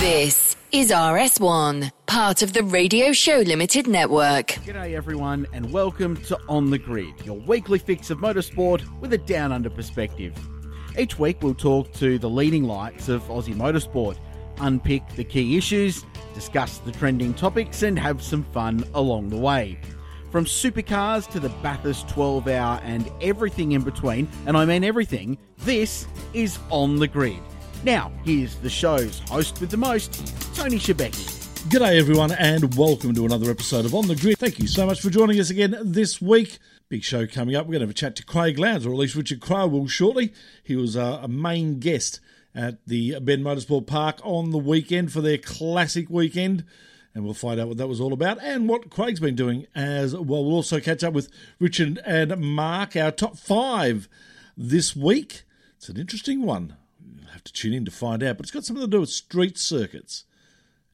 This is RS1, part of the Radio Show Limited network. G'day everyone and welcome to On the Grid, your weekly fix of motorsport with a down under perspective. Each week we'll talk to the leading lights of Aussie motorsport, unpick the key issues, discuss the trending topics and have some fun along the way. From supercars to the Bathurst 12 hour and everything in between, and I mean everything, this is On the Grid. Now, here's the show's host with the most, Tony Shebeki. G'day, everyone, and welcome to another episode of On the Grid. Thank you so much for joining us again this week. Big show coming up. We're going to have a chat to Craig Lowndes, or at least Richard Craill will shortly. He was uh, a main guest at the Bend Motorsport Park on the weekend for their classic weekend. And we'll find out what that was all about and what Craig's been doing as well. We'll also catch up with Richard and Mark, our top five this week. It's an interesting one. To tune in to find out, but it's got something to do with street circuits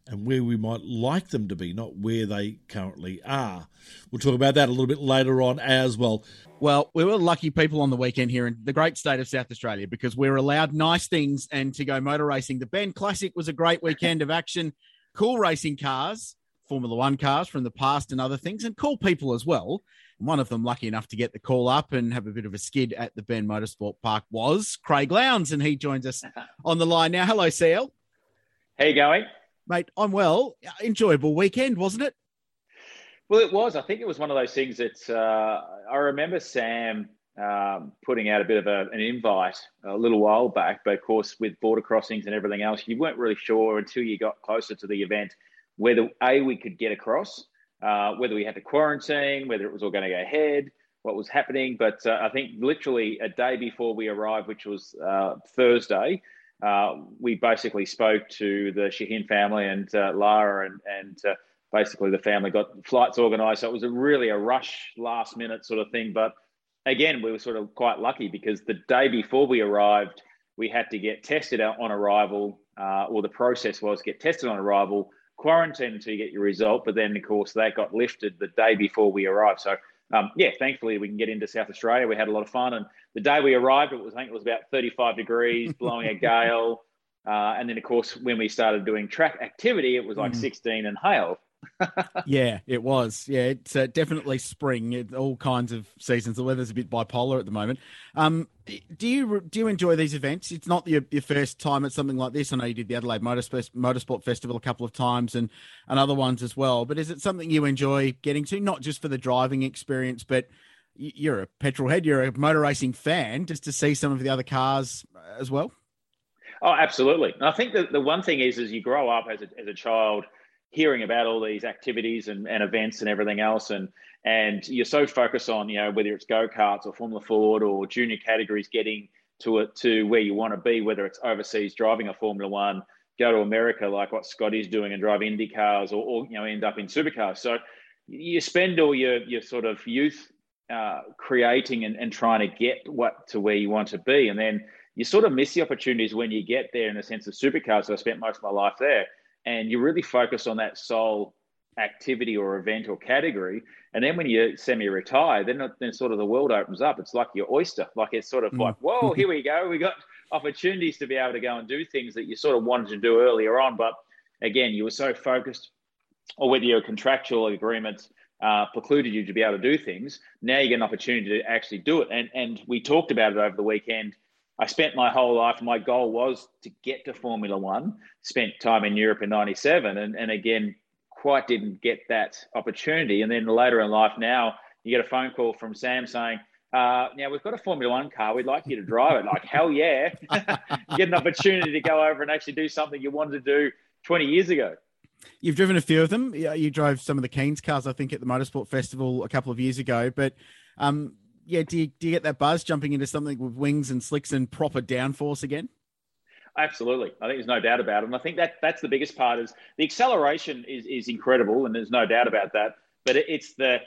and where we might like them to be, not where they currently are. We'll talk about that a little bit later on as well. Well, we were lucky people on the weekend here in the great state of South Australia because we're allowed nice things and to go motor racing. The Bend Classic was a great weekend of action, cool racing cars, Formula One cars from the past and other things, and cool people as well. One of them lucky enough to get the call up and have a bit of a skid at the Bend Motorsport Park was Craig Lowndes, and he joins us on the line now. Hello, CL. How you going? Mate, I'm well. Enjoyable weekend, wasn't it? Well, it was. I think it was one of those things that uh, I remember Sam um, putting out a bit of a, an invite a little while back. But of course, with border crossings and everything else, you weren't really sure until you got closer to the event whether A, we could get across, uh, whether we had to quarantine, whether it was all going to go ahead, what was happening. But uh, I think literally a day before we arrived, which was uh, Thursday, uh, we basically spoke to the Shahin family and uh, Lara, and, and uh, basically the family got flights organised. So it was a really a rush, last minute sort of thing. But again, we were sort of quite lucky because the day before we arrived, we had to get tested on arrival, or the process was get tested on arrival, quarantine until you get your result. But then, of course, that got lifted the day before we arrived. So um, yeah, thankfully we can get into South Australia. We had a lot of fun, and the day we arrived, it was I think it was about 35 degrees, blowing a gale, uh, and then of course when we started doing track activity, it was like mm. 16 and hail. yeah, it was. Yeah, it's uh, definitely spring. It, all kinds of seasons. The weather's a bit bipolar at the moment. Um, do you do you enjoy these events? It's not your, your first time at something like this. I know you did the Adelaide Motorsport, Motorsport Festival a couple of times and, and other ones as well. But is it something you enjoy getting to, not just for the driving experience, but you're a petrol head, you're a motor racing fan, just to see some of the other cars as well? Oh, absolutely. And I think that the one thing is, as you grow up as a, as a child – hearing about all these activities and, and events and everything else. And and you're so focused on you know whether it's go-karts or formula ford or junior categories getting to it to where you want to be whether it's overseas driving a formula one go to america like what scotty's doing and drive indy cars or, or you know end up in supercars. So you spend all your your sort of youth uh, creating and, and trying to get what to where you want to be. And then you sort of miss the opportunities when you get there in the sense of supercars. So i spent most of my life there and you really focus on that sole activity or event or category. And then when you semi-retire, then then sort of the world opens up. It's like your oyster. Like it's sort of mm. like, whoa, here we go. We got opportunities to be able to go and do things that you sort of wanted to do earlier on, but again, you were so focused, or whether your contractual agreements uh, precluded you to be able to do things. Now you get an opportunity to actually do it. And and we talked about it over the weekend I spent my whole life, my goal was to get to Formula One, spent time in Europe in 97, and, and again, quite didn't get that opportunity. And then later in life, now you get a phone call from Sam saying, uh, now we've got a Formula One car. We'd like you to drive it. Like, hell yeah. get an opportunity to go over and actually do something you wanted to do 20 years ago. You've driven a few of them. You drove some of the Keynes cars, I think, at the Motorsport Festival a couple of years ago. But um, yeah, do you, do you get that buzz jumping into something with wings and slicks and proper downforce again? Absolutely, I think there's no doubt about it, and I think that that's the biggest part is the acceleration is is incredible, and there's no doubt about that. But it, it's the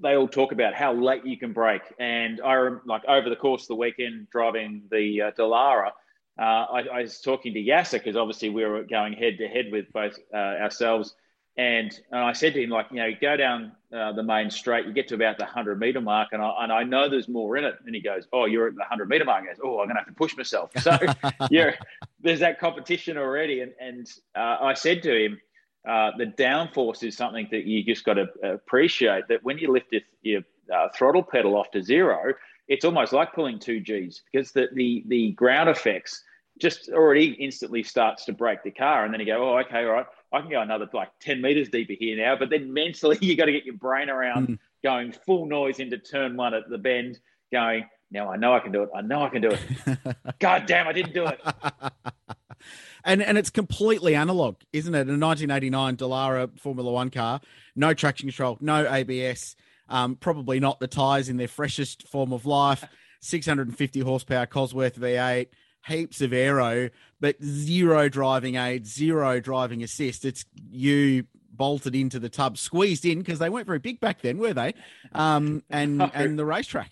they all talk about how late you can brake, And I like over the course of the weekend driving the uh, Dallara, uh, I, I, was talking to Yasser because obviously we were going head to head with both uh, ourselves. And, and, I said to him, like, you know, you go down uh, the main straight, you get to about the 100 meter mark, and I, and I know there's more in it. And he goes, Oh, you're at the 100 meter mark. He goes, Oh, I'm going to have to push myself. So, yeah, there's that competition already. And, and uh, I said to him, uh, the downforce is something that you just got to appreciate that when you lift your, your uh, throttle pedal off to zero, it's almost like pulling two G's because the, the, the ground effects just already instantly starts to brake the car. And then you go, oh, okay, all right, I can go another like 10 meters deeper here now. But then mentally, you got to get your brain around mm. going full noise into turn one at the bend, going, now I know I can do it. I know I can do it. God damn, I didn't do it. and and it's completely analog, isn't it? A 1989 Dallara Formula One car, no traction control, no ABS, um, probably not the tyres in their freshest form of life. 650 horsepower Cosworth V8, heaps of aero, but zero driving aid, zero driving assist. It's you bolted into the tub, squeezed in because they weren't very big back then, were they? Um, and and the racetrack.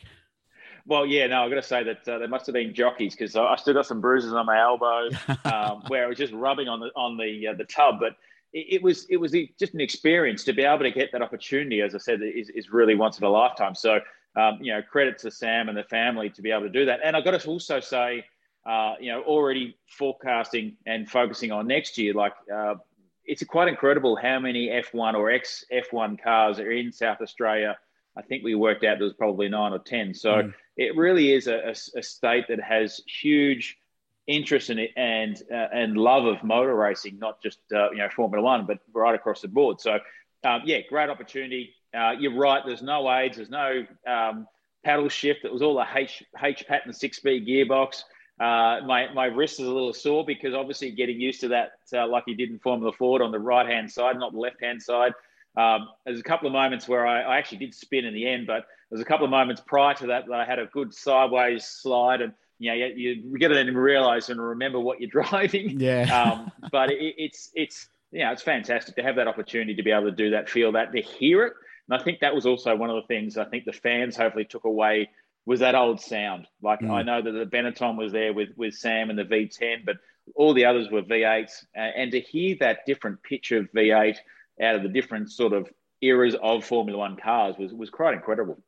Well, yeah, no, I've got to say that uh, there must have been jockeys because I still got some bruises on my elbow um, where I was just rubbing on the on the uh, the tub. But it, it, was it was just an experience to be able to get that opportunity. As I said, is, is really once in a lifetime. So um, you know, credit to Sam and the family to be able to do that. And I've got to also say, uh, you know, already forecasting and focusing on next year, like. Uh, it's quite incredible how many F1 or ex F1 cars are in South Australia I think we worked out there was probably nine or 10. So mm. it really is a, a, a, state that has huge interest in it and, uh, and love of motor racing, not just, uh, you know, Formula One, but right across the board. So, um, yeah, great opportunity. Uh, you're right. There's no aids. There's no um, paddle shift. It was all a H, H pattern six speed gearbox. Uh, my, my wrist is a little sore because obviously getting used to that, uh, like you did in Formula Ford on the right hand side, not the left hand side. Um, there's a couple of moments where I, I, actually did spin in the end, but there's a couple of moments prior to that that I had a good sideways slide, and you know, you, you get it and realize and remember what you're driving. Yeah. Um, but it, it's it's you know, it's fantastic to have that opportunity to be able to do that, feel that, to hear it, and I think that was also one of the things I think the fans hopefully took away was that old sound. Like mm. I know that the Benetton was there with with Sam and the V10, but all the others were V8s, uh, and to hear that different pitch of V8 out of the different sort of eras of Formula One cars was, was quite incredible.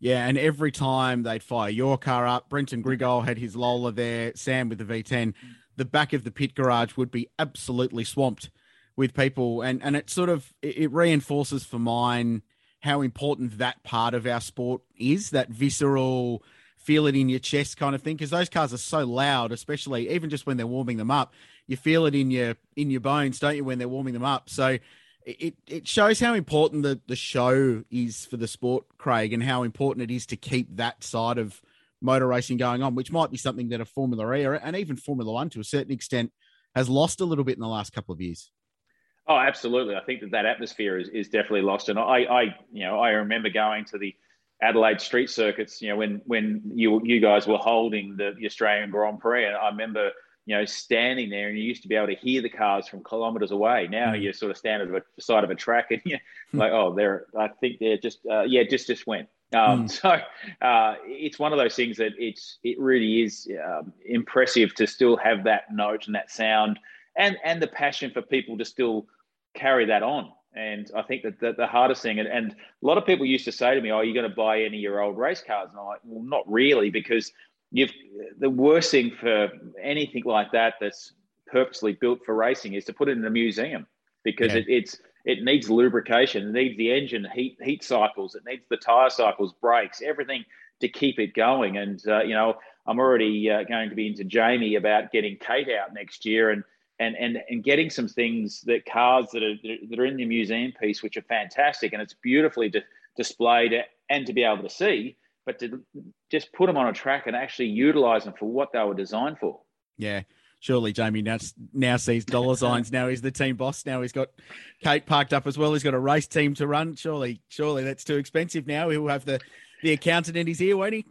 Yeah, and every time they'd fire your car up, Brenton Griguol had his Lola there, Sam with the V10, the back of the pit garage would be absolutely swamped with people. And, and it sort of, it reinforces for mine how important that part of our sport is, that visceral, feel it in your chest kind of thing because those cars are so loud especially even just when they're warming them up you feel it in your in your bones don't you when they're warming them up so it, it shows how important the, the show is for the sport, Craig, and how important it is to keep that side of motor racing going on, which might be something that a Formula E or, and even Formula One to a certain extent has lost a little bit in the last couple of years. Oh, absolutely. I think that that atmosphere is, is definitely lost. And I, I, you know, I remember going to the Adelaide street circuits, you know, when, when you, you guys were holding the, the Australian Grand Prix. And I remember you know, standing there and you used to be able to hear the cars from kilometers away. Now mm. you sort of stand at the side of a track and you're mm. like, oh, they're, I think they're just, uh, yeah, just, just went. Um, mm. So uh, it's one of those things that it's, it really is um, impressive to still have that note and that sound and, and the passion for people to still carry that on. And I think that the, the hardest thing, and, and, a lot of people used to say to me, "Oh, are you going to buy any of your old race cars?" And I'm like, "Well, not really, because you've the worst thing for anything like that that's purposely built for racing is to put it in a museum because yeah. it, it's it needs lubrication, it needs the engine heat heat cycles, it needs the tire cycles, brakes, everything to keep it going. And uh, you know, I'm already uh, going to be into Jamie about getting Kate out next year and and and and getting some things that cars that are that are in the museum piece, which are fantastic, and it's beautifully di- displayed and to be able to see but to just put them on a track and actually utilize them for what they were designed for. Yeah. Surely Jamie now, now sees dollar signs. now he's the team boss. Now he's got Kate parked up as well. He's got a race team to run. Surely, surely that's too expensive now. He'll have the, the accountant in his ear, won't he?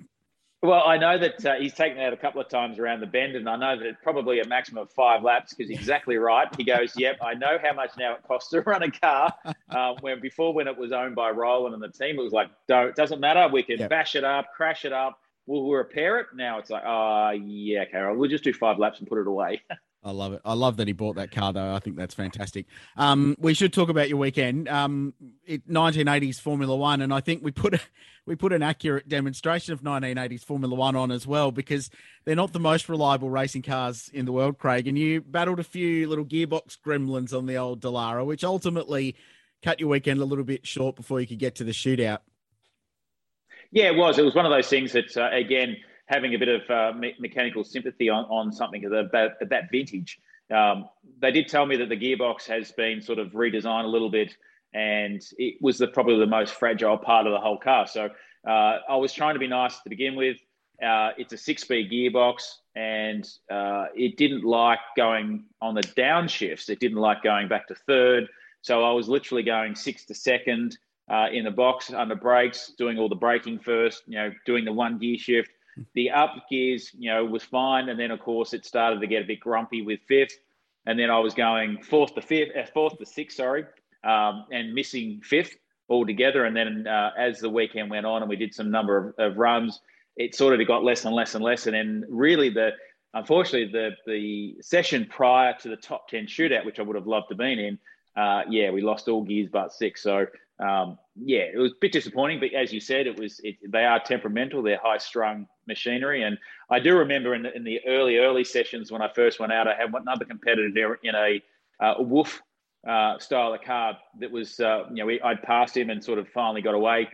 Well, I know that uh, he's taken out a couple of times around the bend, and I know that it's probably a maximum of five laps because exactly right. He goes, "Yep, I know how much now it costs to run a car." Uh, when before, when it was owned by Roland and the team, it was like, "Don't, it doesn't matter. We can yep. bash it up, crash it up, we'll, we'll repair it." Now it's like, "Oh, yeah, Carol, we'll just do five laps and put it away." I love it. I love that he bought that car, though. I think that's fantastic. Um, we should talk about your weekend. Um, it, 1980s Formula One, and I think we put we put an accurate demonstration of 1980s Formula One on as well because they're not the most reliable racing cars in the world, Craig. And you battled a few little gearbox gremlins on the old Dallara, which ultimately cut your weekend a little bit short before you could get to the shootout. Yeah, it was. It was one of those things that, uh, again having a bit of uh, me- mechanical sympathy on, on something of that, that vintage. Um, they did tell me that the gearbox has been sort of redesigned a little bit, and it was the, probably the most fragile part of the whole car. So uh, I was trying to be nice to begin with. Uh, it's a six-speed gearbox, and uh, it didn't like going on the downshifts. It didn't like going back to third. So I was literally going six to second uh, in the box under brakes, doing all the braking first. You know, doing the one gear shift the up gears, you know, was fine, and then of course it started to get a bit grumpy with fifth, and then I was going fourth to fifth, uh, fourth to sixth, sorry, um, and missing fifth altogether. And then uh, as the weekend went on, and we did some number of, of, runs, it sort of got less and less and less, and then really the unfortunately the the session prior to the top ten shootout, which I would have loved to been in, uh, yeah, we lost all gears but six. So um, yeah, it was a bit disappointing, but as you said, it was it, they are temperamental. They're high strung machinery, and I do remember in the, in the early early sessions when I first went out, I had another competitor in a uh, Wolf uh, style of car that was uh, you know we, I'd passed him and sort of finally got away.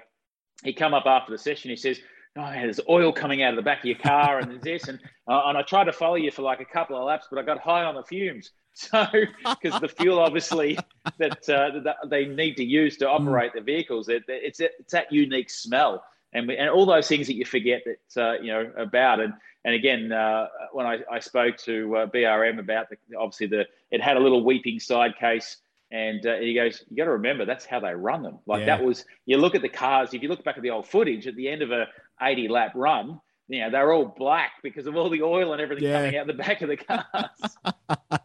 He come up after the session. He says, "Oh, man, there's oil coming out of the back of your car, and there's this." And uh, and I tried to follow you for like a couple of laps, but I got high on the fumes. So, because the fuel obviously that, uh, that they need to use to operate the vehicles, it, it's it's that unique smell, and we, and all those things that you forget that uh, you know about. And and again, uh, when I, I spoke to uh, BRM about the obviously the it had a little weeping side case. And uh, he goes, you got to remember that's how they run them. Like yeah. that was, you look at the cars. If you look back at the old footage, at the end of a 80 lap run, you know, they're all black because of all the oil and everything yeah. coming out the back of the cars.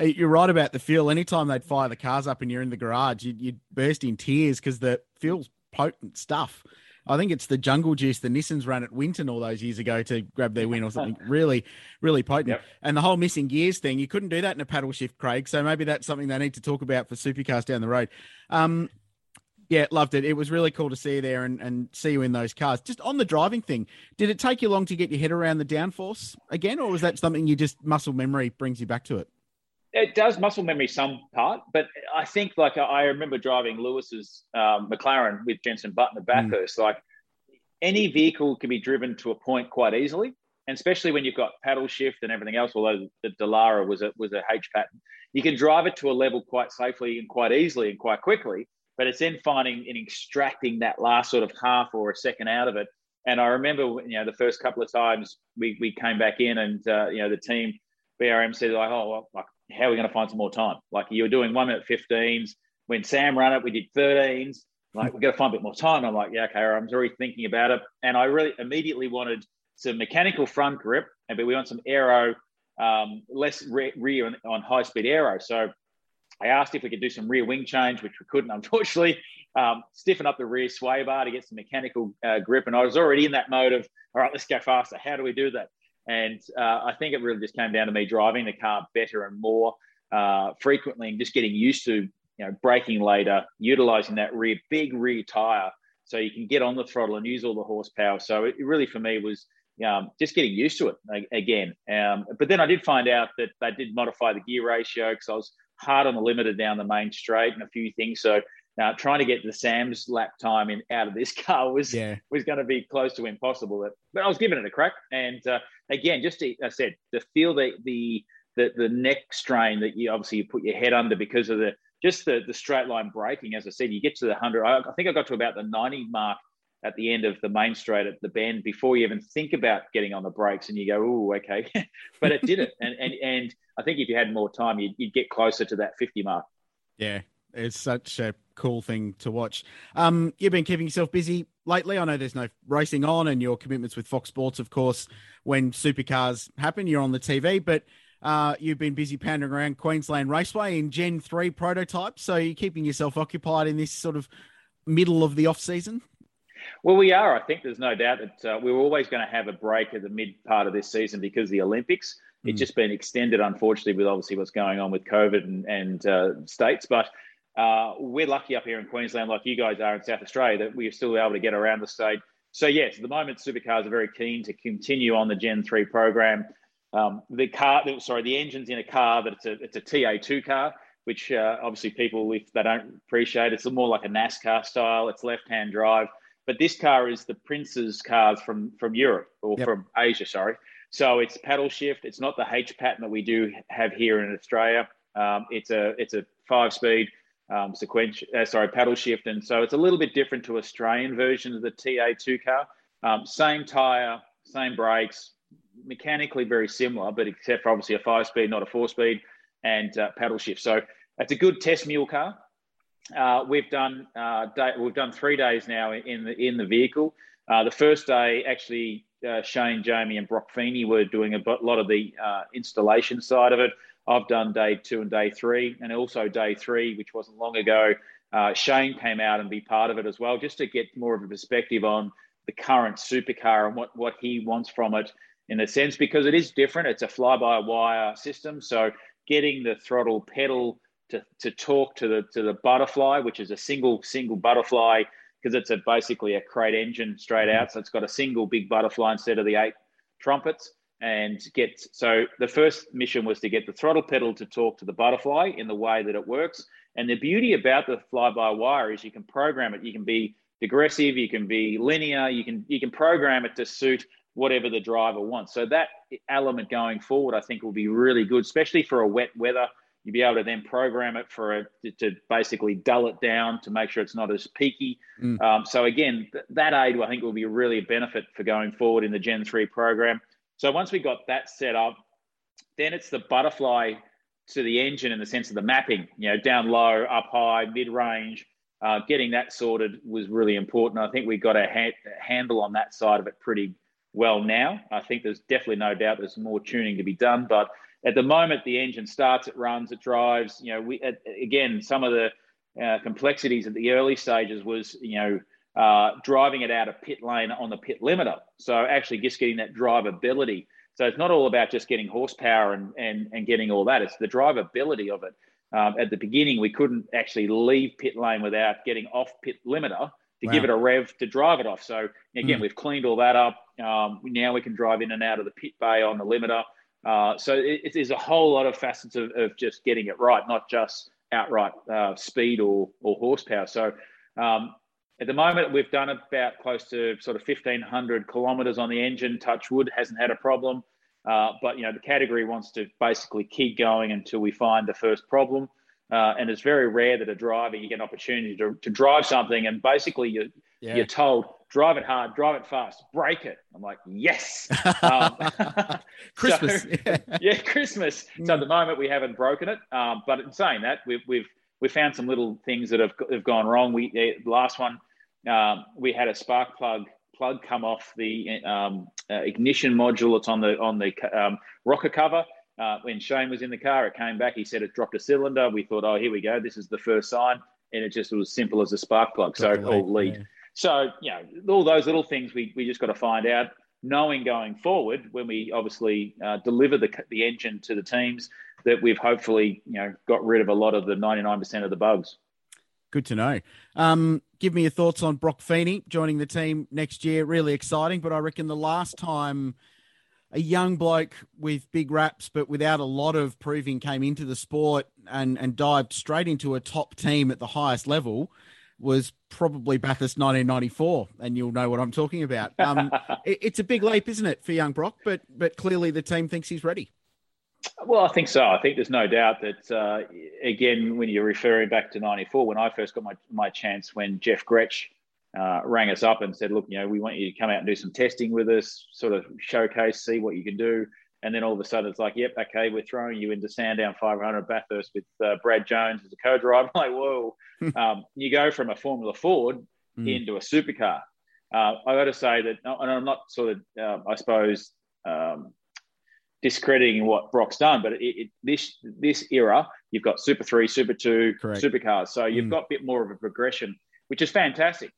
you're right about the fuel. Anytime they'd fire the cars up and you're in the garage, you'd, you'd burst in tears because the fuel's potent stuff. I think it's the jungle juice the Nissans ran at Winton all those years ago to grab their win or something. really, really potent. Yep. And the whole missing gears thing, you couldn't do that in a paddle shift, Craig. So maybe that's something they need to talk about for supercars down the road. Um, yeah, loved it. It was really cool to see you there and, and see you in those cars. Just on the driving thing, did it take you long to get your head around the downforce again, or was that something you just muscle memory brings you back to it? It does muscle memory some part, but I think like I remember driving Lewis's um, McLaren with Jenson Button at Bathurst. Mm. Like any vehicle can be driven to a point quite easily, and especially when you've got paddle shift and everything else. Although the Dallara was a was a H pattern, you can drive it to a level quite safely and quite easily and quite quickly but it's then finding and extracting that last sort of half or a second out of it. And I remember, you know, the first couple of times we, we came back in and, uh, you know, the team, BRM said like, oh, well, like, how are we going to find some more time? Like you were doing one minute 15s. When Sam ran it, we did 13s. Like, we've got to find a bit more time. I'm like, yeah, okay, I'm already thinking about it. And I really immediately wanted some mechanical front grip, but we want some aero, um, less rear on, on high speed aero. So I asked if we could do some rear wing change, which we couldn't, unfortunately. Um, stiffen up the rear sway bar to get some mechanical uh, grip. And I was already in that mode of, all right, let's go faster. How do we do that? And uh, I think it really just came down to me driving the car better and more uh, frequently and just getting used to, you know, braking later, utilizing that rear, big rear tire so you can get on the throttle and use all the horsepower. So it really, for me, was um, just getting used to it again. Um, but then I did find out that they did modify the gear ratio because I was hard on the limiter down the main straight and a few things. So now trying to get the Sam's lap time in out of this car was yeah. was going to be close to impossible. But, but I was giving it a crack. And uh, again, just to, I said to feel the, the the the neck strain that you obviously you put your head under because of the just the the straight line braking. As I said, you get to the hundred. I, I think I got to about the ninety mark at the end of the main straight at the bend before you even think about getting on the brakes and you go, oh, okay. but it did it. And, and, and I think if you had more time, you'd, you'd get closer to that 50 mark. Yeah, it's such a cool thing to watch. Um, you've been keeping yourself busy lately? I know there's no racing on, and your commitments with Fox Sports, of course, when supercars happen, you're on the TV, but uh, you've been busy pandering around Queensland Raceway in Gen 3 prototypes. So you're keeping yourself occupied in this sort of middle of the off season? Well, we are. I think there's no doubt that uh, we were always going to have a break at the mid part of this season because of the Olympics. Mm. It's just been extended, unfortunately, with obviously what's going on with COVID and, and uh, states. But uh, we're lucky up here in Queensland, like you guys are in South Australia, that we're still able to get around the state. So, yes, at the moment, supercars are very keen to continue on the Gen 3 program. Um, the car, sorry, the engine's in a car that it's a, it's a TA2 car, which uh, obviously people, if they don't appreciate, it's more like a NASCAR style. It's left-hand drive. But this car is the Prince's cars from from Europe or yep. from Asia, sorry. So it's paddle shift. It's not the H pattern that we do have here in Australia. Um, it's a it's a five speed um, sequential, uh, sorry, paddle shift, and so it's a little bit different to Australian version of the TA2 car. Um, same tire, same brakes, mechanically very similar, but except for obviously a five speed, not a four speed, and uh, paddle shift. So it's a good test mule car. Uh, we've done uh, day, we've done three days now in the in the vehicle. Uh, the first day, actually, uh, Shane, Jamie, and Broc Feeney were doing a lot of the uh, installation side of it. I've done day two and day three, and also day three, which wasn't long ago. Uh, Shane came out and be part of it as well, just to get more of a perspective on the current supercar and what what he wants from it in a sense because it is different. It's a fly-by-wire system, so getting the throttle pedal to, to talk to the to the butterfly, which is a single single butterfly because it's a basically a crate engine straight out. Mm-hmm. So it's got a single big butterfly instead of the eight trumpets. And get so the first mission was to get the throttle pedal to talk to the butterfly in the way that it works. And the beauty about the fly by wire is you can program it. You can be digressive, you can be linear, you can you can program it to suit whatever the driver wants. So that element going forward, I think, will be really good, especially for a wet weather. You'll be able to then program it for a, to basically dull it down to make sure it's not as peaky. Mm. Um, so again, th- that aid I think will be really a benefit for going forward in the Gen three program. So once we got that set up, then it's the butterfly to the engine in the sense of the mapping. You know, down low, up high, mid range. Uh, getting that sorted was really important. I think we got a ha- handle on that side of it pretty well now. I think there's definitely no doubt there's more tuning to be done, but at the moment the engine starts, it runs, it drives. You know, we again some of the uh, complexities at the early stages was you know uh, driving it out of pit lane on the pit limiter. So actually just getting that drivability. So it's not all about just getting horsepower and and and getting all that. It's the drivability of it. Um, at the beginning, we couldn't actually leave pit lane without getting off pit limiter to wow. give it a rev to drive it off. So again, mm. we've cleaned all that up. Um, now we can drive in and out of the pit bay on the limiter. Uh, so it, is a whole lot of facets of, of, just getting it right, not just outright uh, speed or, or horsepower. So um, at the moment, we've done about close to sort of 1,500 kilometres on the engine. Touchwood hasn't had a problem. Uh, but you know the category wants to basically keep going until we find the first problem. Uh, and it's very rare that a driver you get an opportunity to, to drive something and basically you're, yeah. you're told drive it hard drive it fast break it i'm like yes um, christmas so, yeah. yeah. christmas so at the moment we haven't broken it um, but in saying that we've, we've we found some little things that have, have gone wrong we the last one um, we had a spark plug plug come off the um, uh, ignition module that's on the on the um, rocker cover uh, when Shane was in the car, it came back. He said it dropped a cylinder. We thought, oh, here we go. This is the first sign. And it just was simple as a spark plug. so, all lead. Yeah. So, you know, all those little things we, we just got to find out, knowing going forward when we obviously uh, deliver the, the engine to the teams that we've hopefully, you know, got rid of a lot of the 99% of the bugs. Good to know. Um, give me your thoughts on Broc Feeney joining the team next year. Really exciting, but I reckon the last time – a young bloke with big wraps, but without a lot of proving, came into the sport and, and dived straight into a top team at the highest level was probably Bathurst 1994, and you'll know what I'm talking about. Um, it, it's a big leap, isn't it, for young Broc? But but clearly the team thinks he's ready. Well, I think so. I think there's no doubt that uh, again, when you're referring back to '94, when I first got my my chance, when Jeff Grech uh, rang us up and said, look, you know, we want you to come out and do some testing with us, sort of showcase, see what you can do. And then all of a sudden it's like, yep, okay, we're throwing you into Sandown 500 Bathurst with uh, Brad Jones as a co-driver. I'm like, whoa. um, you go from a Formula Ford mm. into a supercar. uh, I got to say that, and I'm not sort of, uh, I suppose, um, discrediting what Broc's done, but it, it, this this era, you've got Super Three, Super Two, Correct. Supercars, so you've mm. got a bit more of a progression, which is fantastic.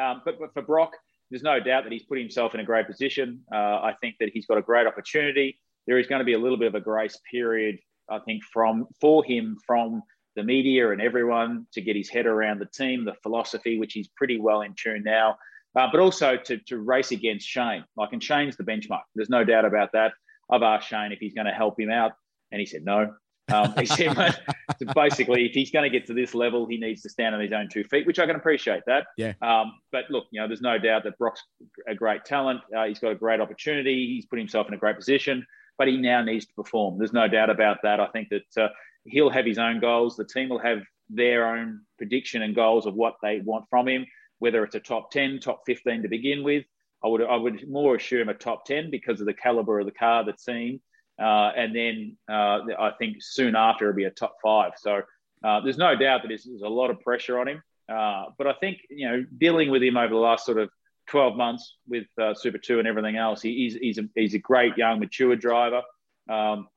Um, but, but for Broc, there's no doubt that he's put himself in a great position. Uh, I think that he's got a great opportunity. There is going to be a little bit of a grace period, I think, from for him from the media and everyone to get his head around the team, the philosophy, which he's pretty well in tune now. Uh, but also to, to race against Shane. Like, and Shane's the benchmark. There's no doubt about that. I've asked Shane if he's going to help him out, and he said no. Um, basically, if he's going to get to this level, he needs to stand on his own two feet, which I can appreciate that. Yeah. Um, but look, you know, there's no doubt that Broc's a great talent. Uh, he's got a great opportunity. He's put himself in a great position, but he now needs to perform. There's no doubt about that. I think that uh, he'll have his own goals. The team will have their own prediction and goals of what they want from him, whether it's a top 10, top 15 to begin with. I would, I would more assume a top 10 because of the caliber of the car, the team. Uh, and then uh, I think soon after it'll be a top five. So uh, there's no doubt that there's, a lot of pressure on him. Uh, but I think, you know, dealing with him over the last sort of 12 months with Super 2 and everything else, he, he's, he's, a, he's a great young, mature driver. Um,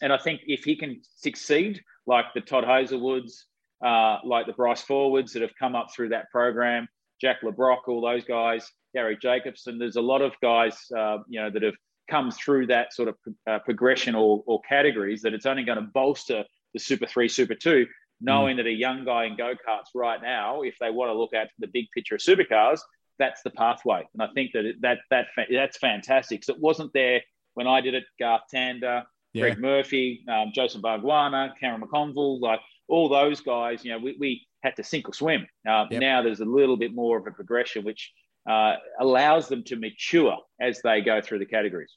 and I think if he can succeed, like the Todd Hazelwoods, uh, like the Bryce Fullwoods that have come up through that program, Jack Le Brocq, all those guys, Garry Jacobson, there's a lot of guys, uh, you know, that have come through that sort of uh, progression or, or, categories that it's only going to bolster the Super 3, Super 2, knowing mm. that a young guy in go-karts right now, if they want to look at the big picture of supercars, that's the pathway. And I think that it, that that that's fantastic. So it wasn't there when I did it. Garth Tander, yeah. Greg Murphy, um, Joseph Bargwanna, Cameron McConville, like all those guys, you know, we, we had to sink or swim. Uh, yep. Now there's a little bit more of a progression, which uh, allows them to mature as they go through the categories.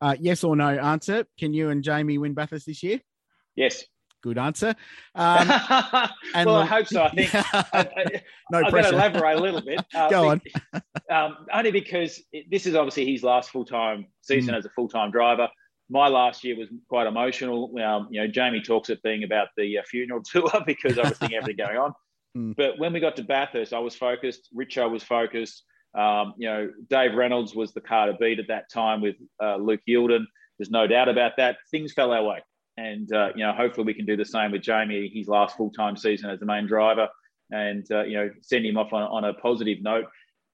Uh, yes or no answer. Can you and Jamie win Bathurst this year? Yes. Good answer. Um, well, I hope so. I think I, no I'm going to elaborate a little bit. Uh, Go on. um, only because this is obviously his last full time season mm. as a full time driver my last year was quite emotional. Um, you know, Jamie talks it being about the uh, funeral tour because I was everything going on. Mm. But when we got to Bathurst, I was focused. Richo was focused. Um, you know, Dave Reynolds was the car to beat at that time with uh, Luke Youlden. There's no doubt about that. Things fell our way. And, uh, you know, hopefully we can do the same with Jamie, his last full time season as the main driver, and, uh, you know, send him off on, on a positive note,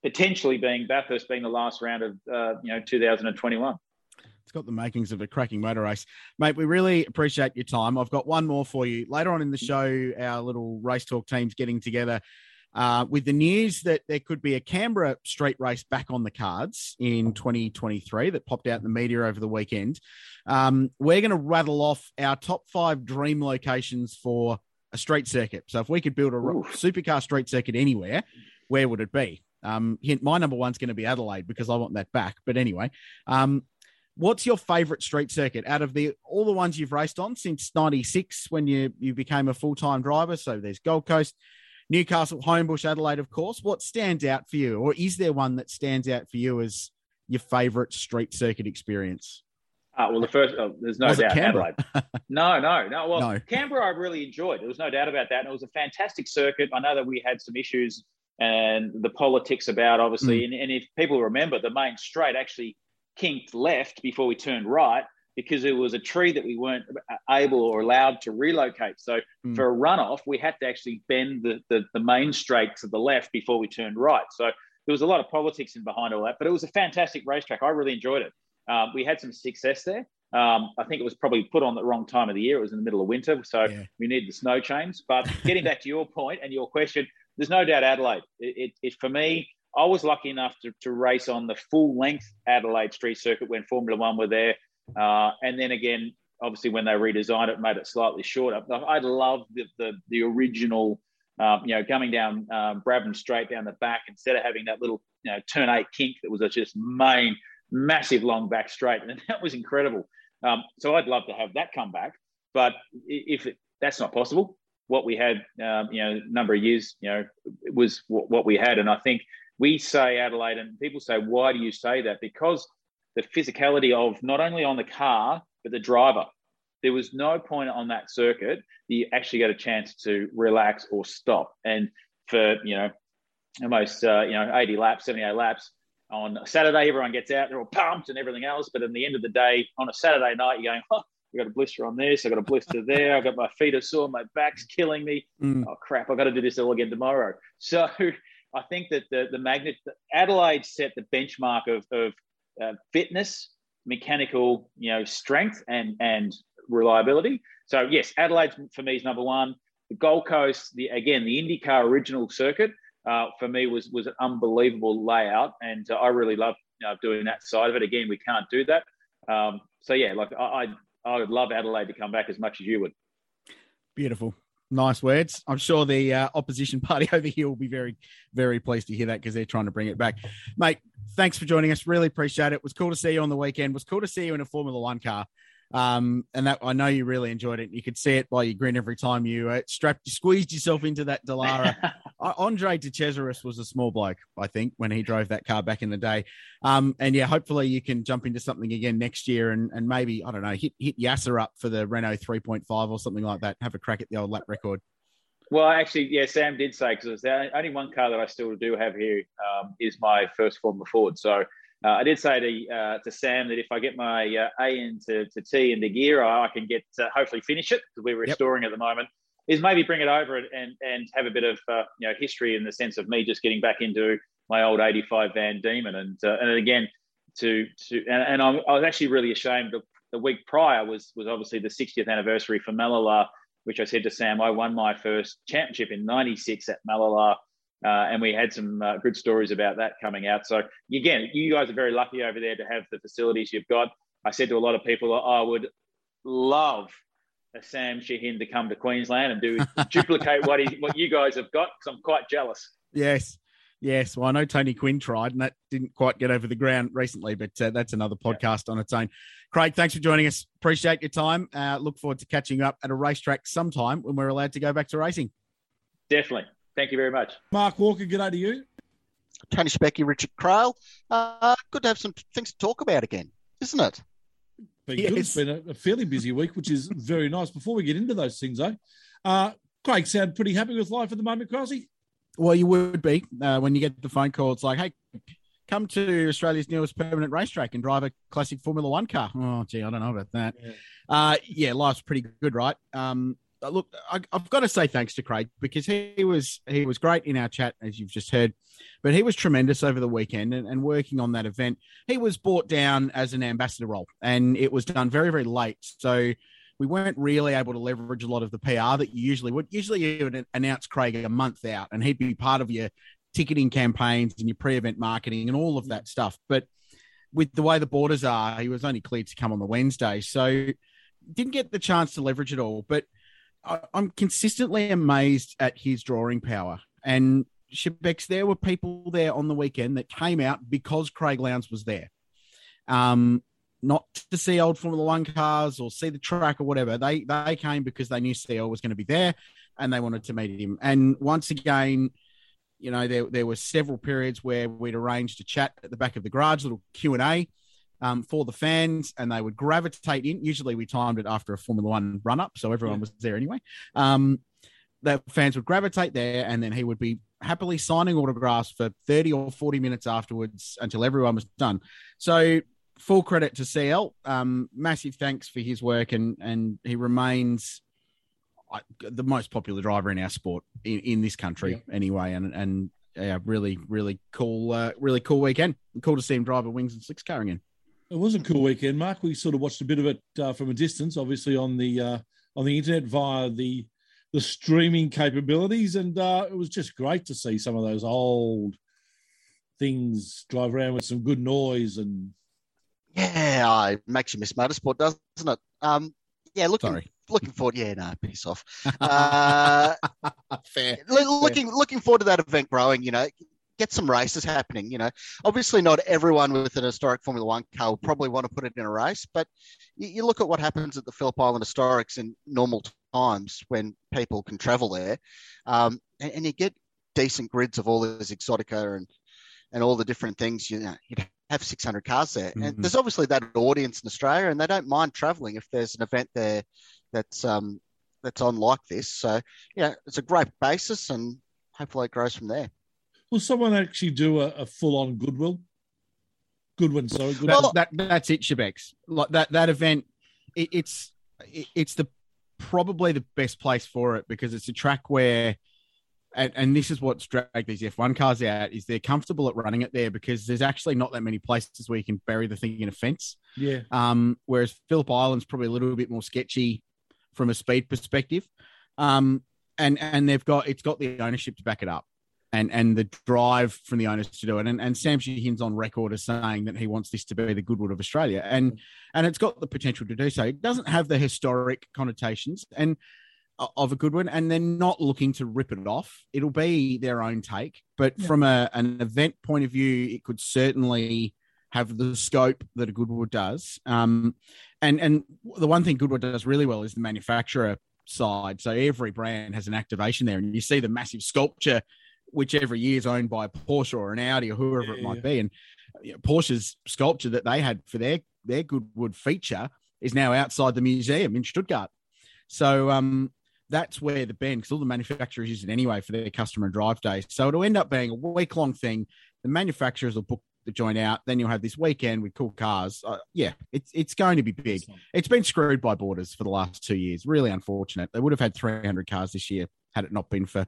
potentially being Bathurst being the last round of, uh, you know, 2021 it's got the makings of a cracking motor race. Mate, we really appreciate your time. I've got one more for you. Later on in the show, our little race talk team's getting together uh, with the news that there could be a Canberra street race back on the cards in 2023 that popped out in the media over the weekend. Um, we're going to rattle off our top five dream locations for a street circuit. So if we could build a Ooh. supercar street circuit anywhere, where would it be? Um, hint, my number one's going to be Adelaide because I want that back. But anyway, um, What's your favourite street circuit out of the all the ones you've raced on since '96 when you you became a full time driver? So there's Gold Coast, Newcastle, Homebush, Adelaide, of course. What stands out for you, or is there one that stands out for you as your favourite street circuit experience? Uh, well, the first, oh, there's no Was doubt, Adelaide. no, no, no. Well, no. Canberra, I really enjoyed. There was no doubt about that, and it was a fantastic circuit. I know that we had some issues and the politics about, obviously, mm. and, and if people remember, the main straight actually kinked left before we turned right because it was a tree that we weren't able or allowed to relocate. So mm. for a runoff, we had to actually bend the, the, the, main straight to the left before we turned right. So there was a lot of politics in behind all that, but it was a fantastic racetrack. I really enjoyed it. Um, we had some success there. Um, I think it was probably put on the wrong time of the year. It was in the middle of winter, so yeah. we needed the snow chains. But getting back to your point and your question, there's no doubt Adelaide. It, it, it for me, I was lucky enough to, to race on the full length Adelaide Street Circuit when Formula One were there. Uh, and then again, obviously, when they redesigned it, made it slightly shorter. I love the, the, the original, um, you know, coming down um, Brabham straight down the back instead of having that little, you know, turn eight kink that was just main, massive long back straight. And that was incredible. Um, so I'd love to have that come back. But if it, that's not possible, what we had, um, you know, number of years, you know, was what we had. And I think we say Adelaide, and people say, why do you say that? Because the physicality of not only on the car, but the driver. There was no point on that circuit that you actually get a chance to relax or stop. And for, you know, almost uh, you know 80 laps, 78 laps. On Saturday, everyone gets out, they're all pumped and everything else. But at the end of the day, on a Saturday night, you're going, oh, I got a blister on this, I've got a blister there, I've got my feet are sore, my back's killing me. Mm. Oh crap, I've got to do this all again tomorrow. So I think that the the magnet Adelaide set the benchmark of of uh, fitness, mechanical, you know, strength and and reliability. So yes, Adelaide for me is number one. The Gold Coast, the again the IndyCar original circuit uh, for me was was an unbelievable layout, and uh, I really love doing that side of it. Again, we can't do that. Um, so yeah, like I, I I would love Adelaide to come back as much as you would. Beautiful. Nice words. I'm sure the uh, opposition party over here will be very, very pleased to hear that because they're trying to bring it back. Mate, thanks for joining us. Really appreciate it. it. Was cool to see you on the weekend. It was cool to see you in a Formula One car. Um, and that I know you really enjoyed it. You could see it by your grin every time you uh, strapped, squeezed yourself into that Dallara. Andre de Cesaris was a small bloke, I think, when he drove that car back in the day. Um, and yeah, hopefully you can jump into something again next year and, and maybe I don't know hit hit Yasser up for the Renault 3.5 or something like that. Have a crack at the old lap record. Well, actually, yeah, Sam did say because the only one car that I still do have here um, is my first Formula Ford. So uh, I did say to uh, to Sam that if I get my uh, A into to T into gear, I, I can get uh, hopefully finish it because we're restoring yep. at the moment. Is maybe bring it over and and have a bit of uh, you know history in the sense of me just getting back into my old '85 Van Diemen and uh, and again to to and, and i was actually really ashamed. The, the week prior was was obviously the 60th anniversary for Mallala, which I said to Sam, I won my first championship in '96 at Mallala uh, and we had some uh, good stories about that coming out. So again, you guys are very lucky over there to have the facilities you've got. I said to a lot of people, I would love a Sam Shahin to come to Queensland and do duplicate what he, what you guys have got because I'm quite jealous. Yes. Yes, well, I know Tony Quinn tried, and that didn't quite get over the ground recently, but uh, that's another podcast yeah. on its own. Craig, thanks for joining us. Appreciate your time. Uh, look forward to catching up at a racetrack sometime when we're allowed to go back to racing. Definitely. Thank you very much. Mark Walker, good day to you. Tony Specky, Richard Craill. Uh, good to have some things to talk about again, isn't it? Been yes. good. It's been a, a, fairly busy week, which is very nice. Before we get into those things, though, uh, Craig sound pretty happy with life at the moment, Crossy? Well, you would be uh, when you get the phone call. It's like, hey, come to Australia's newest permanent racetrack and drive a classic Formula One car. Oh, gee, I don't know about that. Yeah, uh, yeah life's pretty good, right? Um, Uh, look, I, have got to say thanks to Craig because he was he was great in our chat as you've just heard, but he was tremendous over the weekend and, and working on that event. He was brought down as an ambassador role, and it was done very very late, so we weren't really able to leverage a lot of the PR that you usually would. Usually, you would announce Craig a month out, and he'd be part of your ticketing campaigns and your pre-event marketing and all of that stuff. But with the way the borders are, he was only cleared to come on the Wednesday, so didn't get the chance to leverage it all. But I'm consistently amazed at his drawing power. And Shebex, there were people there on the weekend that came out because Craig Lowndes was there. Um, not to see old Formula One cars or see the track or whatever. They they came because they knew CL was going to be there and they wanted to meet him. And once again, you know, there there were several periods where we'd arranged a chat at the back of the garage, little Q and A um, for the fans, and they would gravitate in. Usually, we timed it after a Formula One run up, so everyone yeah. was there anyway. Um, the fans would gravitate there, and then he would be happily signing autographs for 30 or 40 minutes afterwards until everyone was done. So, full credit to CL. Um, massive thanks for his work, and and he remains the most popular driver in our sport in, in this country yeah. anyway. And and yeah, really, really cool, uh, really cool weekend. Cool to see him drive a wings and six car again. It was a cool weekend, Mark. We sort of watched a bit of it uh, from a distance, obviously on the uh, on the internet via the the streaming capabilities, and uh, it was just great to see some of those old things drive around with some good noise and. Yeah, it makes you miss motorsport, doesn't it? Um, yeah, looking Sorry. looking forward. Yeah, no, piss off. Uh, Fair. Looking Fair. looking forward to that event growing. You know, get some races happening. You know, obviously not everyone with an historic Formula One car will probably want to put it in a race, but you, you look at what happens at the Phillip Island Historics in normal times when people can travel there, um, and, and, you get decent grids of all this exotica and and all the different things. You know, you'd have 600 cars there, mm-hmm. and there's obviously that audience in Australia, and they don't mind traveling if there's an event there that's um, that's on like this. So yeah, it's a great basis, and hopefully it grows from there. Will someone actually do a, a full on Goodwill? Goodwin, sorry. Goodwin. That, that, that's it, Shebex. Like that that event, it, it's it, it's the probably the best place for it because it's a track where and, and, this is what's dragged these F1 cars out is they're comfortable at running it there because there's actually not that many places where you can bury the thing in a fence. Yeah. Um, whereas Phillip Island's probably a little bit more sketchy from a speed perspective. Um, and and they've got it's got the ownership to back it up. And, and the drive from the owners to do it. And, and Sam Shahin's on record as saying that he wants this to be the Goodwood of Australia. And and it's got the potential to do so. It doesn't have the historic connotations. And of a Goodwood, and they're not looking to rip it off. It'll be their own take, but yeah. from a, an event point of view, it could certainly have the scope that a Goodwood does. Um, and and the one thing Goodwood does really well is the manufacturer side. So every brand has an activation there, and you see the massive sculpture, which every year is owned by Porsche or an Audi or whoever yeah, it might yeah. be. And you know, Porsche's sculpture that they had for their their Goodwood feature is now outside the museum in Stuttgart. So um, that's where the bend, because all the manufacturers use it anyway for their customer drive days. So it'll end up being a week long thing. The manufacturers will book the joint out. Then you'll have this weekend with cool cars. Uh, yeah, it's it's going to be big. It's been screwed by borders for the last two years. Really unfortunate. They would have had 300 cars this year had it not been for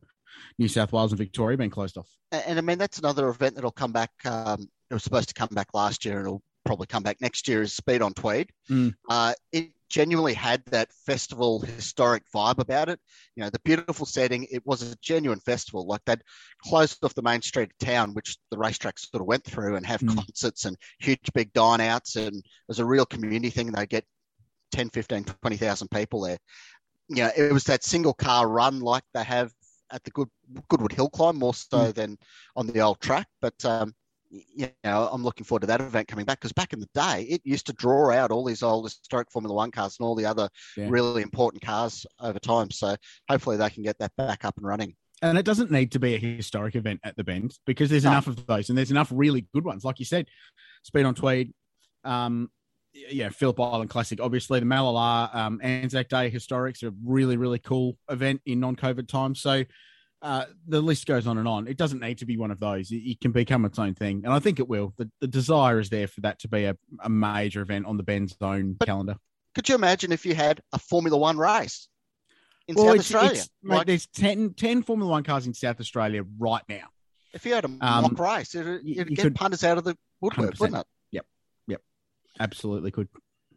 New South Wales and Victoria being closed off. And, and I mean that's another event that'll come back. Um, it was supposed to come back last year, and it'll probably come back next year. Is Speed on Tweed. Mm. Uh, it genuinely had that festival historic vibe about it. You know, the beautiful setting. It was a genuine festival. Like they'd closed off the main street of town, which the racetrack sort of went through, and have mm. concerts and huge big dine outs. And it was a real community thing. They get 10, 15, 20,000 people there. You know, it was that single car run like they have at the Good, Goodwood Hill Climb, more so mm. than on the old track. But um, you know, I'm looking forward to that event coming back because back in the day, it used to draw out all these old historic Formula One cars and all the other yeah. really important cars over time. So hopefully they can get that back up and running. And it doesn't need to be a historic event at the Bend because there's no. enough of those and there's enough really good ones. Like you said, Speed on Tweed, um, yeah, Phillip Island Classic. Obviously, the Mallala um, Anzac Day Historics are a really, really cool event in non COVID times. So uh, the list goes on and on. It doesn't need to be one of those. It, it, can become its own thing, and I think it will. The, the desire is there for that to be a, a major event on the Ben's own but calendar. Could you imagine if you had a Formula One race in well, South it's, Australia? It's, mate, there's 10, 10, Formula One cars in South Australia right now. If you had a um, mock race, it'd, it'd get could, punters out of the woodwork, wouldn't it? Absolutely could.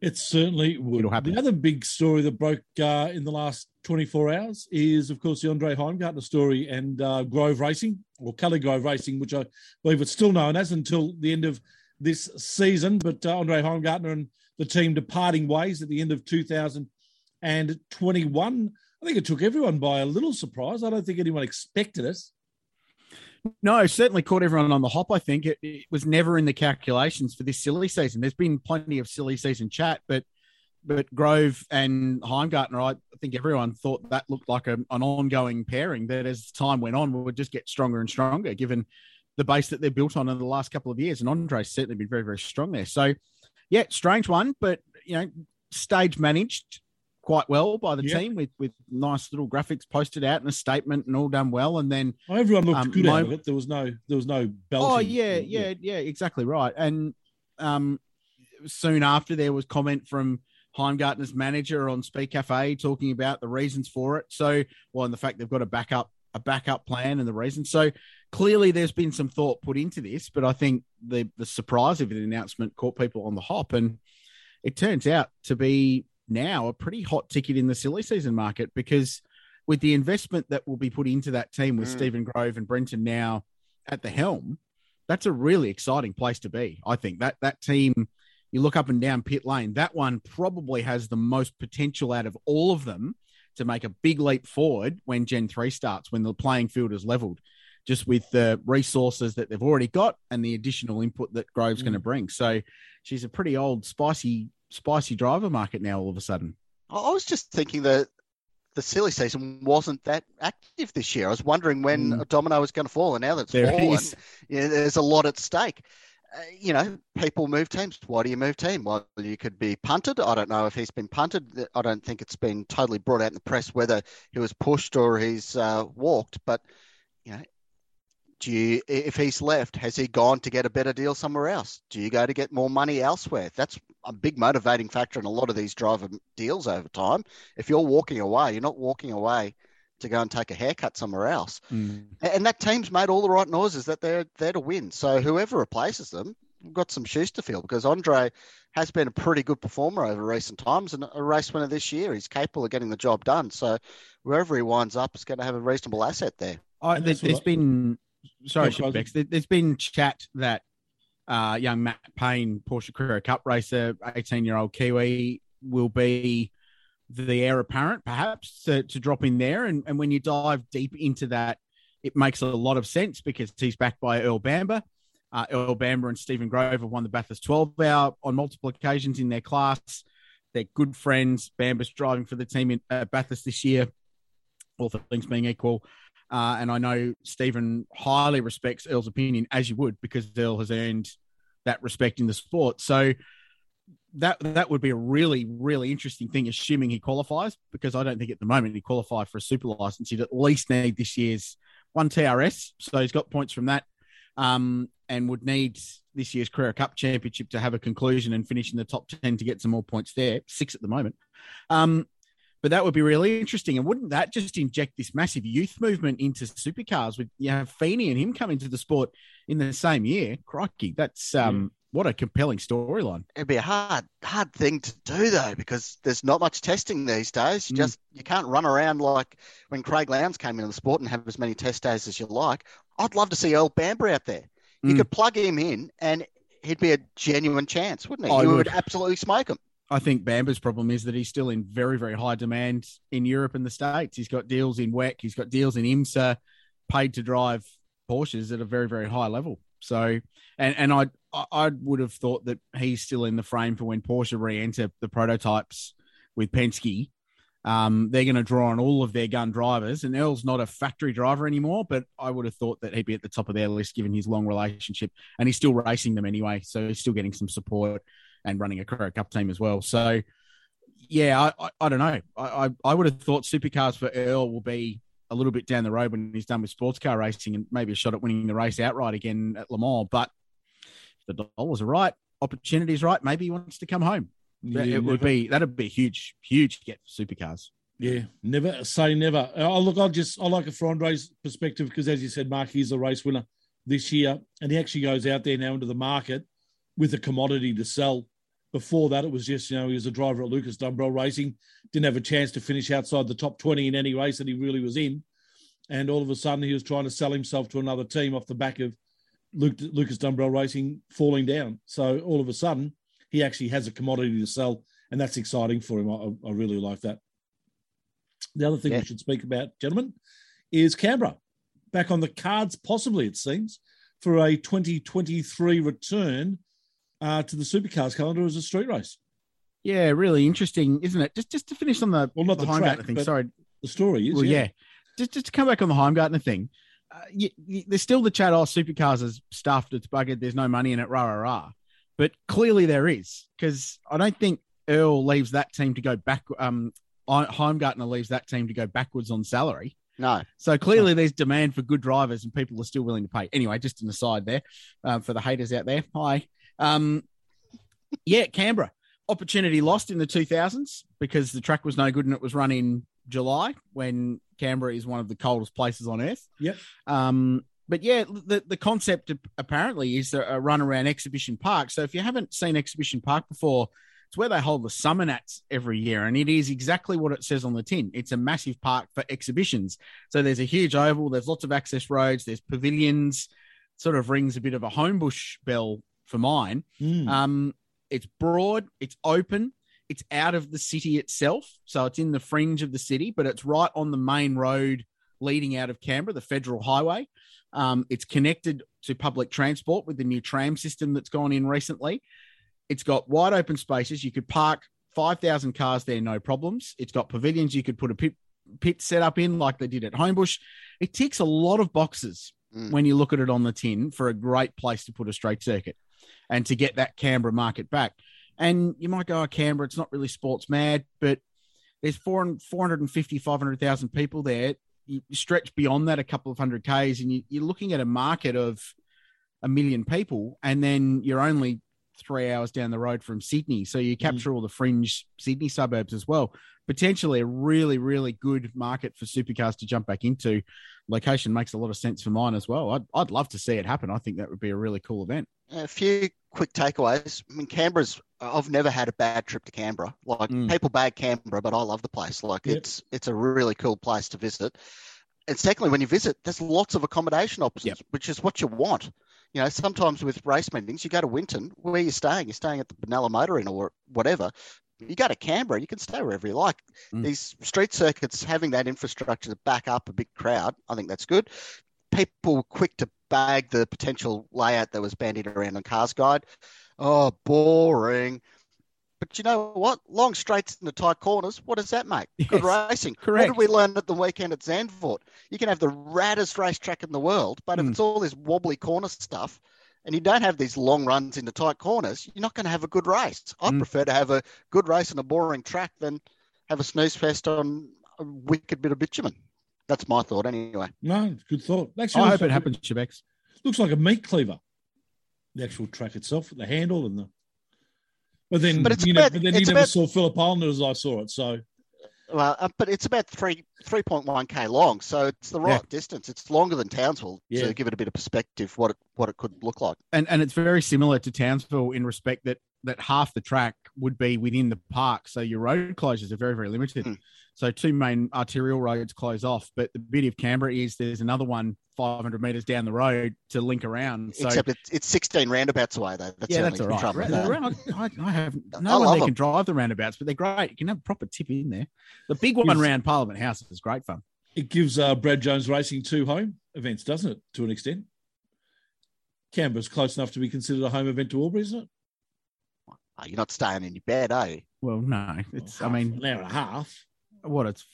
It certainly would. It'll happen. The other big story that broke uh, in the last 24 hours is, of course, the Andre Heimgartner story and uh, Grove Racing, or Kelly Grove Racing, which I believe it's still known as until the end of this season. But uh, Andre Heimgartner and the team departing ways at the end of 2021. I think it took everyone by a little surprise. I don't think anyone expected it. No, certainly caught everyone on the hop. I think it, it, was never in the calculations for this silly season. There's been plenty of silly season chat, but but Grove and Heimgartner, I think everyone thought that looked like a, an ongoing pairing that as time went on would just get stronger and stronger, given the base that they're built on in the last couple of years. And Andre's certainly been very, very strong there. So, yeah, strange one, but you know, stage managed quite well by the yep. team with with nice little graphics posted out and a statement and all done well. And then oh, everyone looked um, good my, out of it. There was no there was no belting. Oh yeah, yeah, yeah, yeah, exactly right. And um, soon after there was comment from Heimgartner's manager on Speed Cafe talking about the reasons for it. So, well, and the fact they've got a backup a backup plan and the reasons. So clearly there's been some thought put into this, but I think the the surprise of the announcement caught people on the hop and it turns out to be now a pretty hot ticket in the silly season market because with the investment that will be put into that team with mm. Stephen Grove and Brenton now at the helm, that's a really exciting place to be. I think that that team, you look up and down pit lane, that one probably has the most potential out of all of them to make a big leap forward when Gen 3 starts, when the playing field is leveled, just with the resources that they've already got and the additional input that Grove's mm. going to bring. So she's a pretty old, spicy spicy driver market now all of a sudden. I was just thinking that the silly season wasn't that active this year. I was wondering when mm. a domino was going to fall, and now that's there fallen, you know, there's a lot at stake. Uh, you know, people move teams. Why do you move team? Well, you could be punted. I don't know if he's been punted. I don't think it's been totally brought out in the press whether he was pushed or he's uh, walked. But you know, Do you, if he's left, has he gone to get a better deal somewhere else? Do you go to get more money elsewhere? That's a big motivating factor in a lot of these driver deals over time. If you're walking away, you're not walking away to go and take a haircut somewhere else. Mm. And that team's made all the right noises that they're there to win. So whoever replaces them, got some shoes to fill because Andre has been a pretty good performer over recent times and a race winner this year. He's capable of getting the job done. So wherever he winds up, is going to have a reasonable asset there. Oh, there's, there's been sorry, Bex, there's been chat that uh, young Matt Payne, Porsche Carrera Cup racer, 18 year old Kiwi, will be the heir apparent, perhaps, to, to drop in there. And, and when you dive deep into that, it makes a lot of sense because he's backed by Earl Bamber. Uh, Earl Bamber and Stephen Grove have won the Bathurst 12 hour on multiple occasions in their class. They're good friends. Bamber's driving for the team in uh, Bathurst this year, all things being equal. Uh, and I know Stephen highly respects Earl's opinion, as you would, because Earl has earned that respect in the sport. So that that would be a really, really interesting thing, assuming he qualifies, because I don't think at the moment he qualified for a super license. He'd at least need this year's one TRS. So he's got points from that um, and would need this year's Carrera Cup Championship to have a conclusion and finish in the top 10 to get some more points there, six at the moment. Um, but that would be really interesting. And wouldn't that just inject this massive youth movement into supercars with you know Feeney and him coming to the sport in the same year? Crikey, that's um, what a compelling storyline. It'd be a hard, hard thing to do though, because there's not much testing these days. You mm. just you can't run around like when Craig Lowndes came into the sport and have as many test days as you like. I'd love to see Earl Bamber out there. You mm. could plug him in and he'd be a genuine chance, wouldn't he? I you would. would absolutely smoke him. I think Bamber's problem is that he's still in very, very high demand in Europe and the States. He's got deals in WEC, he's got deals in IMSA, paid to drive Porsches at a very, very high level. So, and and I I would have thought that he's still in the frame for when Porsche re-enter the prototypes with Penske. Um, they're going to draw on all of their gun drivers, and Earl's not a factory driver anymore. But I would have thought that he'd be at the top of their list given his long relationship, and he's still racing them anyway, so he's still getting some support and running a Carrera Cup team as well. So, yeah, I, I, I don't know. I, I, I would have thought supercars for Earl will be a little bit down the road when he's done with sports car racing and maybe a shot at winning the race outright again at Le Mans. But the dollars are right, opportunities right, maybe he wants to come home. Yeah, it would be that'd be a huge, huge get for supercars. Yeah, never say never. Uh, oh, look, I'll just I like it from Andre's perspective because, as you said, Mark, he's a race winner this year, and he actually goes out there now into the market with a commodity to sell. Before that, it was just, you know, he was a driver at Lucas Dumbrell Racing, didn't have a chance to finish outside the top 20 in any race that he really was in. And all of a sudden, he was trying to sell himself to another team off the back of Luke, Lucas Dumbrell Racing falling down. So all of a sudden, he actually has a commodity to sell, and that's exciting for him. I, I really like that. The other thing yeah. we should speak about, gentlemen, is Canberra. Back on the cards, possibly, it seems, for a 2023 return uh, to the supercars calendar as a street race. Yeah, really interesting, isn't it? Just just to finish on the well, not the, the track, thing. Sorry, the story is. Well, yeah. yeah. Just just to come back on the Heimgartner thing. Uh, you, you, there's still the chat. Oh, supercars is stuffed. It's buggered. There's no money in it. Rah rah rah. But clearly there is because I don't think Earl leaves that team to go back. Um, Heimgartner leaves that team to go backwards on salary. No. So clearly there's demand for good drivers and people are still willing to pay. Anyway, just an aside there uh, for the haters out there. Hi. Um, yeah, Canberra. Opportunity lost in the 2000s because the track was no good and it was run in July when Canberra is one of the coldest places on earth. Yep. Um, but yeah, the, the concept apparently is a run around Exhibition Park. So if you haven't seen Exhibition Park before, it's where they hold the Summernats every year, and it is exactly what it says on the tin. It's a massive park for exhibitions. So there's a huge oval, there's lots of access roads, there's pavilions. Sort of rings a bit of a homebush bell for mine. Mm. Um, it's broad, it's open, it's out of the city itself. So it's in the fringe of the city, but it's right on the main road leading out of Canberra, the federal highway. Um, it's connected to public transport with the new tram system that's gone in recently. It's got wide open spaces. You could park 5,000 cars there, no problems. It's got pavilions you could put a pit, pit set up in like they did at Homebush. It ticks a lot of boxes mm. when you look at it on the tin for a great place to put a straight circuit and to get that Canberra market back. And you might go, oh, Canberra, it's not really sports mad, but there's 450, 500,000 people there. you stretch beyond that a couple of hundred k's, and you, you're looking at a market of a million people, and then you're only three hours down the road from Sydney. So you capture mm. all the fringe Sydney suburbs as well. Potentially a really, really good market for supercars to jump back into. Location makes a lot of sense for mine as well. I'd, I'd love to see it happen. I think that would be a really cool event. A few quick takeaways. I mean, Canberra's. I've never had a bad trip to Canberra. Like mm. people bag Canberra, but I love the place. Like yep. it's it's a really cool place to visit. And secondly, when you visit, there's lots of accommodation options, yep. which is what you want you know, sometimes with race meetings, you go to Winton, where you're staying? You're staying at the Benalla Motor Inn or whatever. You go to Canberra, you can stay wherever you like. Mm. These street circuits having that infrastructure to back up a big crowd, I think that's good. People were quick to bag the potential layout that was bandied around on Cars Guide. Oh, boring. But you know what? Long straights the tight corners. What does that make? Yes, Good racing. Correct. What did we learn at the weekend at Zandvoort? You can have the raddest racetrack in the world, but mm. if hmm. it's all this wobbly corner stuff, and you don't have these long runs into tight corners, you're not going to have a good race. I mm. prefer to have a good race on a boring track than have a snooze fest on a wicked bit of bitumen. That's my thought, anyway. No, good thought. Actually, I hope it happens, Shebex. Looks like a meat cleaver. The actual track itself, the handle and the but then, but it's you about, know, but then you never about, saw Phillip Island as I saw it. So, well, uh, but it's about three three point one k long, so it's the right yeah. distance. It's longer than Townsville yeah. to give it a bit of perspective what it what it could look like. And and it's very similar to Townsville in respect that that half the track would be within the park, so your road closures are very very limited. Mm. So two main arterial roads close off, but the beauty of Canberra is there's another one 500 meters down the road to link around. So, Except it's, it's 16 roundabouts away though. That's yeah, that's all right. Round, I, I, have no I one that can drive the roundabouts, but they're great. You can have a proper tip in there. The big one gives, around Parliament House is great fun. It gives uh, Brad Jones Racing two home events, doesn't it? To an extent, Canberra's close enough to be considered a home event to Albury, isn't it? Oh, you're not staying in your bed, are you? Well, no. It's. Well, I mean, an hour and a half. What it's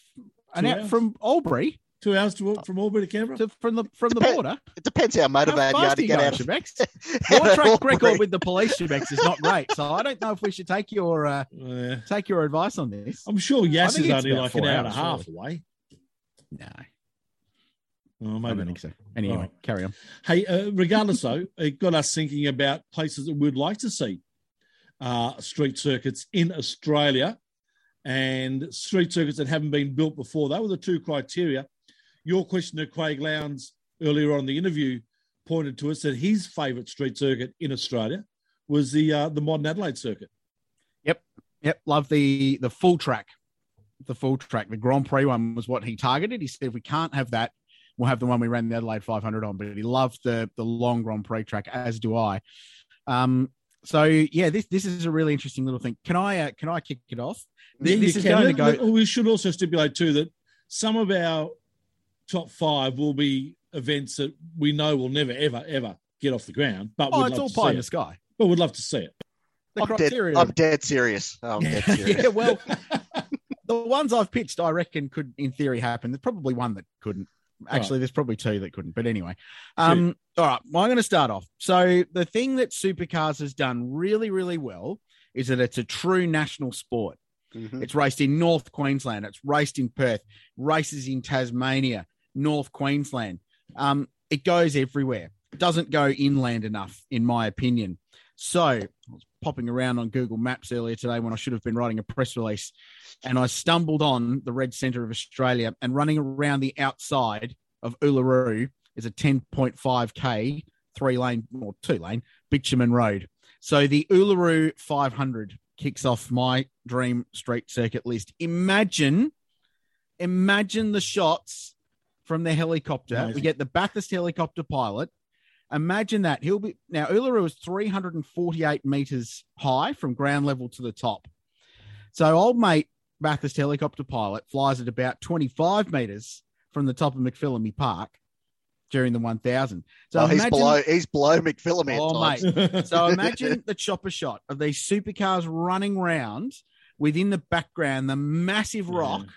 an hour from Albury. Two hours to, walk from Albury to Canberra? To, from the from the border? It depends how motivated how you are to get out of Shebex. Your track record with the police, Shebex, is not great. So I don't know if we should take your uh, yeah. take your advice on this. I'm sure Yass is only like an hour and a half away. No. Well, maybe I don't think so. Anyway, right. carry on. Hey, uh, regardless though, it got us thinking about places that we'd like to see uh, street circuits in Australia and street circuits that haven't been built before. They were the two criteria. Your question to Craig Lowndes earlier on the interview pointed to us that his favourite street circuit in Australia was the uh, the modern Adelaide circuit. Yep, yep, love the the full track, the full track. The Grand Prix one was what he targeted. He said if we can't have that, we'll have the one we ran the Adelaide 500 on. But he loved the the long Grand Prix track, as do I. Um, so yeah, this this is a really interesting little thing. Can I uh, can I kick it off? This, this is can. going to go. We should also stipulate too that some of our top five will be events that we know will never ever ever get off the ground. But oh, it's all pie in the sky. But we'd love to see it. The I'm, criteria. Dead, I'm dead serious. I'm dead serious. yeah, well, the ones I've pitched, I reckon, could in theory happen. There's probably one that couldn't. Actually, right. there's probably two that couldn't. But anyway, um, all right. Well, I'm going to start off. So the thing that Supercars has done really, really well is that it's a true national sport. Mm-hmm. It's raced in North Queensland. It's raced in Perth. Races in Tasmania, North Queensland. Um, it goes everywhere. It doesn't go inland enough, in my opinion. So I was popping around on Google Maps earlier today when I should have been writing a press release, and I stumbled on the Red Centre of Australia and running around the outside of Uluru is a 10.5k three lane or two lane bitumen road. So the Uluru 500 kicks off my dream street circuit list. Imagine, imagine the shots from the helicopter. Amazing. We get the Bathurst helicopter pilot. Imagine that he'll be now. Uluru is 348 meters high from ground level to the top. So old mate Bathurst helicopter pilot flies at about 25 meters from the top of McPhillamy Park during the 1000. So oh, imagine, he's below he's below McPhillamy. Oh, mate. so imagine the chopper shot of these supercars running round within the background, the massive rock, yeah.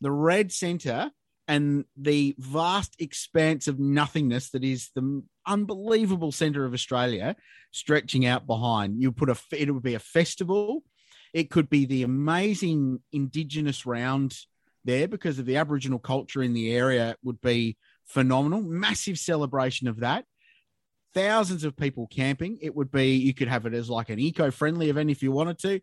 the red center, and the vast expanse of nothingness that is the unbelievable center of Australia stretching out behind. You put a it would be a festival. It could be the amazing indigenous round there because of the Aboriginal culture in the area would be phenomenal. Massive celebration of that. Thousands of people camping. It would be, you could have it as like an eco friendly event if you wanted to.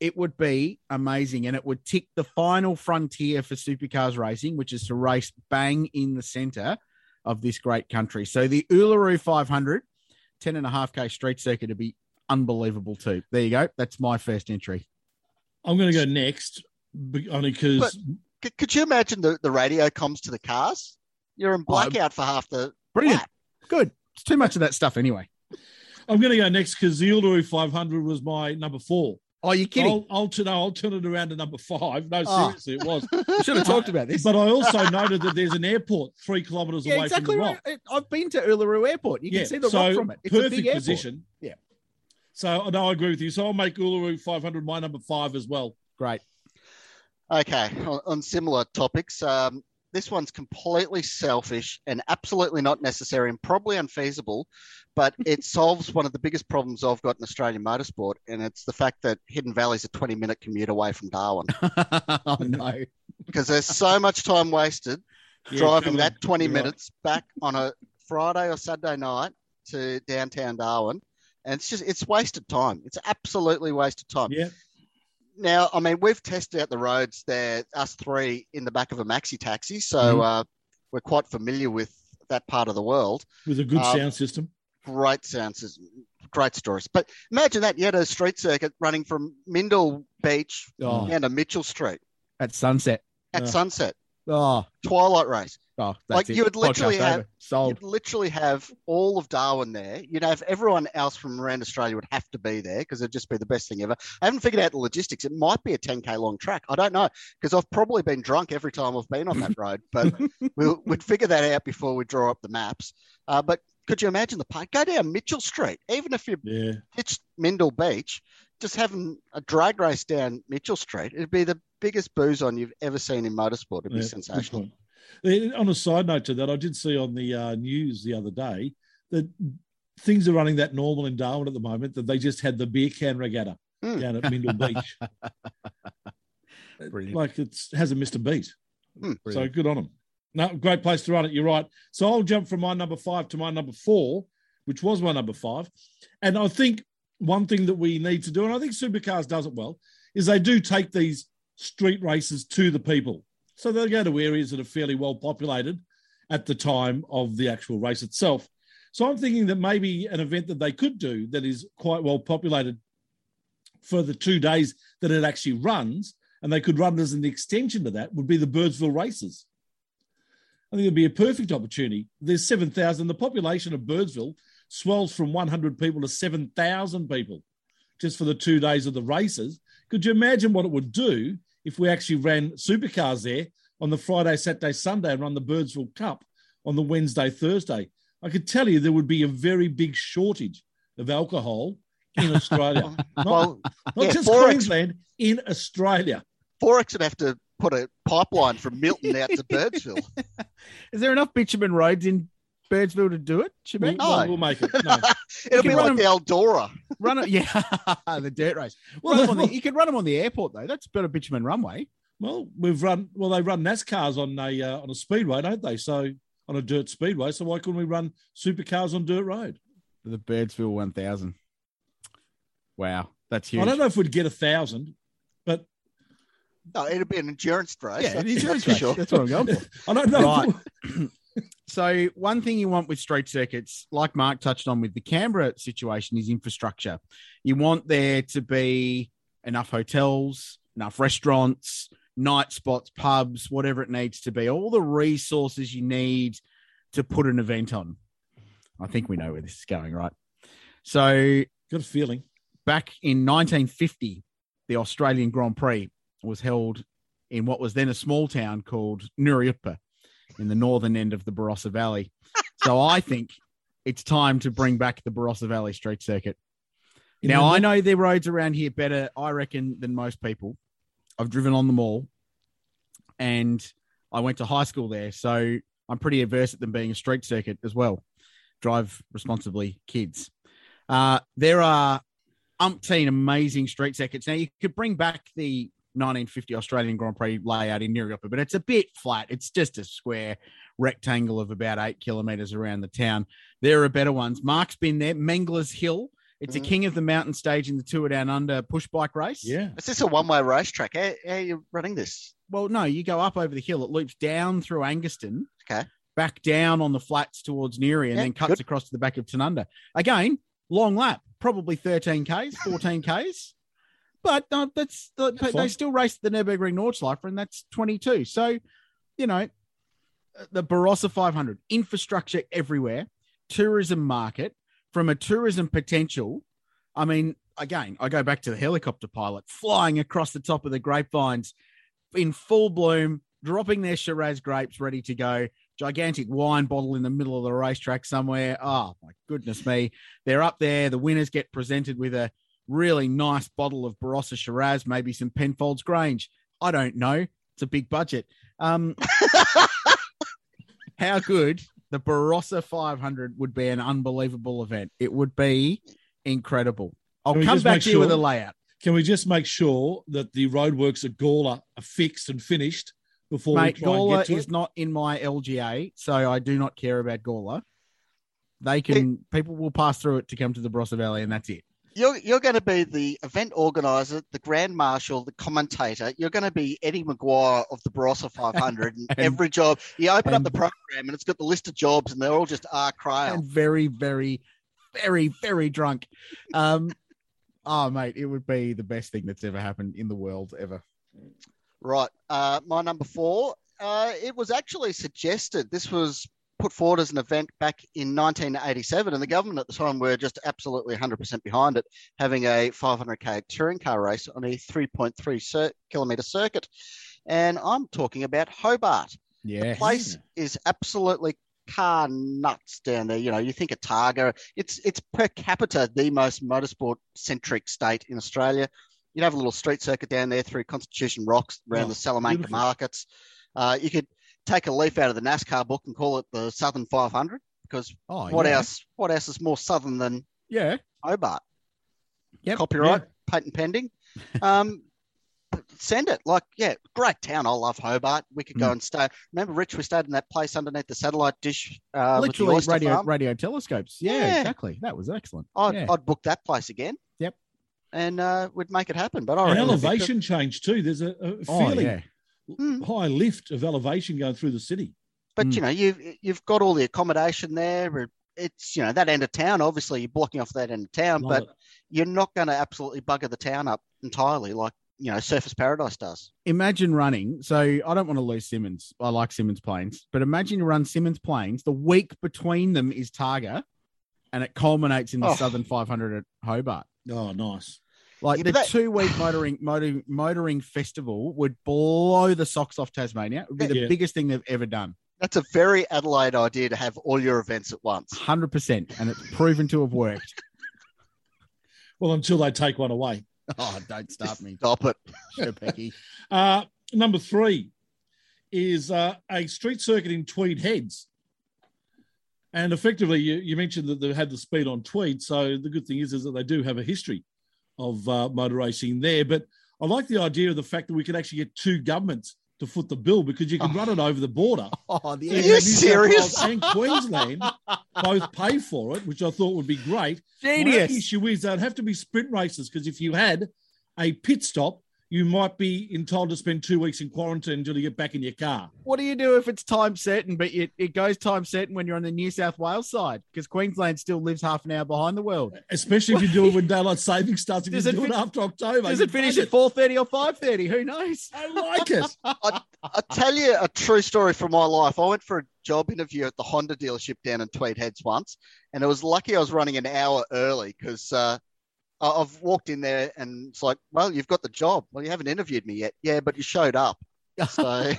It would be amazing and it would tick the final frontier for supercars racing, which is to race bang in the center of this great country. So the Uluru 500, 10 and a half K street circuit to be unbelievable too. There you go. That's my first entry. I'm going to go next only because. Could you imagine the, the radio comes to the cars? You're in oh, blackout oh, for half the. Brilliant. Lap. Good. It's too much of that stuff anyway. I'm going to go next because the Uluru 500 was my number four. Oh, you kidding? I'll, I'll, turn, I'll turn it around to number five. No, oh. seriously, it was. we should have talked about this. But I also noted that there's an airport three kilometres yeah, away exactly from the rock. Right. I've been to Uluru Airport. You can see the so rock from it. It's perfect a big position. Yeah. So no, I agree with you. So I'll make Uluru 500 my number five as well. Great. Okay, on, on similar topics, um, this one's completely selfish and absolutely not necessary and probably unfeasible, but it solves one of the biggest problems I've got in Australian motorsport, and it's the fact that Hidden Valley's a 20 minute commute away from Darwin. oh, no. Because there's so much time wasted yeah, driving that 20 minutes right. back on a Friday or Saturday night to downtown Darwin. And it's just, it's wasted time. It's absolutely wasted time. Yeah now, I mean, we've tested out the roads there, us three in the back of a maxi taxi, so mm-hmm. uh, we're quite familiar with that part of the world. With a good um, sound system. Great sound system, great stories. But imagine that you had a street circuit running from Mindil Beach oh. down to Mitchell Street at sunset. At oh. sunset. Oh, twilight race. Oh, like it. you would literally Podcast have, you'd literally have all of Darwin there. You'd have everyone else from around Australia would have to be there because it'd just be the best thing ever. I haven't figured out the logistics. It might be a 10k long track. I don't know because I've probably been drunk every time I've been on that road. But we'll, we'd figure that out before we draw up the maps. Uh, but could you imagine the park? Go down Mitchell Street, even if you yeah. pitched Mindil Beach, just having a drag race down Mitchell Street, it'd be the biggest booze on you've ever seen in motorsport. It'd be yeah, sensational. On a side note to that, I did see on the uh, news the other day that things are running that normal in Darwin at the moment that they just had the beer can regatta mm. down at Mindil Beach. Brilliant. Like it hasn't missed a beat. Mm, so good on them. No, great place to run it. You're right. So I'll jump from my number five to my number four, which was my number five. And I think one thing that we need to do, and I think Supercars does it well, is they do take these street races to the people. So they go to areas that are fairly well populated at the time of the actual race itself. So I'm thinking that maybe an event that they could do that is quite well populated for the two days that it actually runs, and they could run as an extension to that, would be the Birdsville races. I think it'd be a perfect opportunity. There's 7,000. The population of Birdsville swells from 100 people to 7,000 people just for the two days of the races. Could you imagine what it would do if we actually ran supercars there on the Friday, Saturday, Sunday and run the Birdsville Cup on the Wednesday, Thursday? I could tell you there would be a very big shortage of alcohol in Australia. not, well, not yeah, just XXXX, Queensland, in Australia. XXXX would have to put a pipeline from Milton out to Birdsville. Is there enough bitumen roads in Birdsville to do it? We'll, no. we'll make it. No. It'll be like them, the Eldora. Run it, yeah, the dirt race. Well, the, you can run them on the airport though. That's better bitumen runway. Well, we've run. Well, they run NASCARs on a uh, on a speedway, don't they? So on a dirt speedway. So why couldn't we run supercars on dirt road? The Birdsville One Thousand. Wow, that's huge. I don't know if we'd get a thousand, but no, it'd be an endurance race. Yeah, an endurance race. Sure. That's what I'm going for. I don't know. Right. So one thing you want with street circuits, like Mark touched on with the Canberra situation, is infrastructure. You want there to be enough hotels, enough restaurants, night spots, pubs, whatever it needs to be, all the resources you need to put an event on. I think we know where this is going, right? So, got a feeling. Back in 1950, the Australian Grand Prix was held in what was then a small town called Nuriootpa in the northern end of the Barossa Valley. so I think it's time to bring back the Barossa Valley Street Circuit. now I know the roads around here better, I reckon, than most people. I've driven on them all, and I went to high school there, so I'm pretty averse at them being a street circuit as well. Drive responsibly, kids. Uh, there are umpteen amazing street circuits. Now you could bring back the 1950 Australian Grand Prix layout in Nuriootpa, but it's a bit flat. It's just a square rectangle of about eight kilometres around the town. There are better ones. Mark's been there. Mengler's Hill. It's mm. a King of the Mountain stage in the Tour Down Under push bike race. Yeah. Is this a one way racetrack? How, how are you running this? Well, no, you go up over the hill. It loops down through Angaston. Okay. Back down on the flats towards Newry and yeah, then cuts good. across to the back of Tanunda. Again, long lap, probably 13 Ks, 14 Ks. But uh, that's, the, that's they still race the Nürburgring Nordschleife, and that's 22. So, you know, the Barossa 500, infrastructure everywhere, tourism market, from a tourism potential. I mean, again, I go back to the helicopter pilot flying across the top of the grapevines in full bloom, dropping their Shiraz grapes ready to go. Gigantic wine bottle in the middle of the racetrack somewhere. Oh, my goodness me. They're up there. The winners get presented with a really nice bottle of Barossa Shiraz, maybe some Penfolds Grange. I don't know. It's a big budget. Um, how good the Barossa 500 would be an unbelievable event. It would be incredible. I'll come back to sure, you with a layout. Can we just make sure that the roadworks at Gawler are fixed and finished before Mate, we try Gawler and get to is it? not in my LGA, so I do not care about Gawler. They can it, people will pass through it to come to the Barossa Valley, and that's it. You're you're going to be the event organizer, the grand marshal, the commentator. You're going to be Eddie McGuire of the Barossa 500, and, and every job you open and, up the program, and it's got the list of jobs, and they're all just R. Craill. And very, very, very, very drunk. Um, oh, mate, it would be the best thing that's ever happened in the world ever. Right. Uh, my number four. Uh, it was actually suggested. This was put forward as an event back in 1987, and the government at the time were just absolutely 100% behind it, having a 500k touring car race on a 3.3 cir- kilometre circuit. And I'm talking about Hobart. Yeah, the place is absolutely car nuts down there. You know, you think of Targa, it's it's per capita the most motorsport centric state in Australia. You'd have a little street circuit down there through Constitution Docks around oh, the Salamanca beautiful. markets. Uh, you could take a leaf out of the NASCAR book and call it the Southern 500 because oh, what yeah. else? What else is more southern than yeah Hobart? Yep. Copyright, yeah. patent pending. Um, send it. Like, yeah, great town. I love Hobart. We could go mm. and stay. Remember, Rich, we stayed in that place underneath the satellite dish. Uh, Literally radio farm. radio telescopes. Yeah, yeah, exactly. That was excellent. I'd, yeah. I'd book that place again. Yep. And uh, we'd make it happen. But an elevation change too. There's a, a oh, feeling. Oh, yeah mm. high lift of elevation going through the city. But mm. you know, you've you've got all the accommodation there. It's you know that end of town. Obviously, you're blocking off that end of town, Love but it. you're not going to absolutely bugger the town up entirely like you know Surfers Paradise does. Imagine running. So I don't want to lose Symmons. I like Symmons Plains, but imagine you run Symmons Plains. The week between them is Targa, and it culminates in the oh. Southern 500 at Hobart. Oh, nice. Like yeah, the that... two week motoring motoring motoring festival would blow the socks off Tasmania. It would be the yeah. biggest thing they've ever done. That's a very Adelaide idea to have all your events at once. Hundred percent, and it's proven to have worked. well, until they take one away. Oh, don't stop me! Stop it, sure, Pecky. Uh, number three is uh, a street circuit in Tweed Heads. And effectively, you, you, mentioned that they had the speed on Tweed. So the good thing is, is that they do have a history of uh, motor racing there. But I like the idea of the fact that we could actually get two governments to foot the bill because you can oh. run it over the border. Oh, the Are you serious? and Queensland both pay for it, which I thought would be great. Genius. My issue is they'd have to be sprint races because if you had a pit stop you might be entitled to spend two weeks in quarantine until you get back in your car. What do you do if it's time certain, but it, it goes time certain when you're on the New South Wales side? Because Queensland still lives half an hour behind the world. Especially if you do it when daylight saving starts. If does you it do fin- it after October. Does it finish at four thirty or five thirty? Who knows? I like it. I, I tell you a true story from my life. I went for a job interview at the Honda dealership down in Tweed Heads once, and it was lucky I was running an hour early because. Uh, I've walked in there and it's like, well, you've got the job. Well, you haven't interviewed me yet. Yeah, but you showed up. So,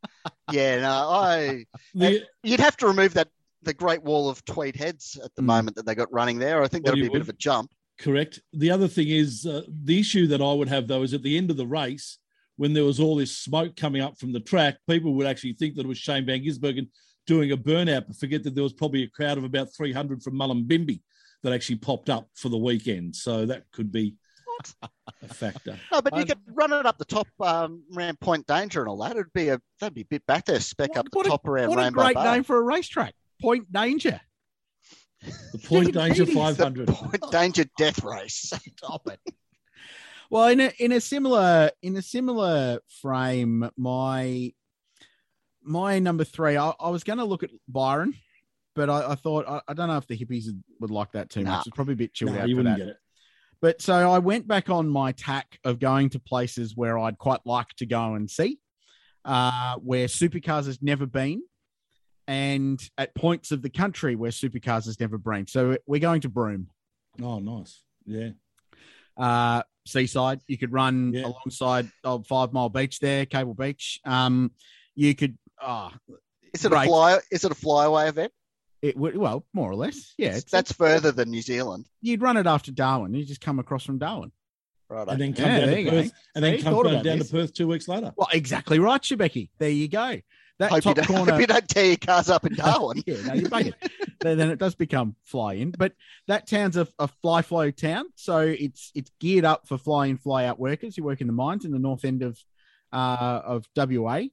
yeah, no, I. The, you'd have to remove that the Great Wall of Tweed Heads at the mm. moment that they got running there. I think that'd be a bit of a jump. Correct. The other thing is uh, the issue that I would have though is at the end of the race when there was all this smoke coming up from the track, people would actually think that it was Shane Van Gisbergen doing a burnout, but forget that there was probably a crowd of about 300 from Mullumbimby that actually popped up for the weekend. So that could be? A factor. No, but you could run it up the top um, around Point Danger and all that. It'd be a that'd be a bit back there, spec What- up the what a- top around What Rainbow a great Bar. name for a racetrack. Point Danger. The Point Danger It's the 500. Point Danger Death Race. Stop it. Well, in a in a similar in a similar frame, my my number three, I, I was going to look at Byron, but I, I thought I, I don't know if the hippies would like that too Nah. much. It's probably a bit chilled No, out you for wouldn't that. get it. But so I went back on my tack of going to places where I'd quite like to go and see, uh, where supercars has never been, and at points of the country where supercars has never been. So we're going to Broome, Oh, nice. Yeah. uh, seaside. You could run Yeah. alongside of Five Mile Beach there, Cable Beach. Um, you could. ah, Is it Great. a fly? Is it a flyaway event? It would well, more or less. Yeah, it's, that's further than New Zealand. you'd run it after Darwin. You just come across from Darwin. Right. And then come Yeah, down there to you Perth. go. And then See, come down, down to. Perth two weeks later. Well, exactly right, Shebeki. There you go. That Hope you, top don't, corner. hope you don't tear your cars up in Darwin. yeah, no, you're bugging. then, then it does become fly in. But that town's a, a fly flow town, so it's it's geared up for fly in, fly out workers who work in the mines in the north end of uh, of WA.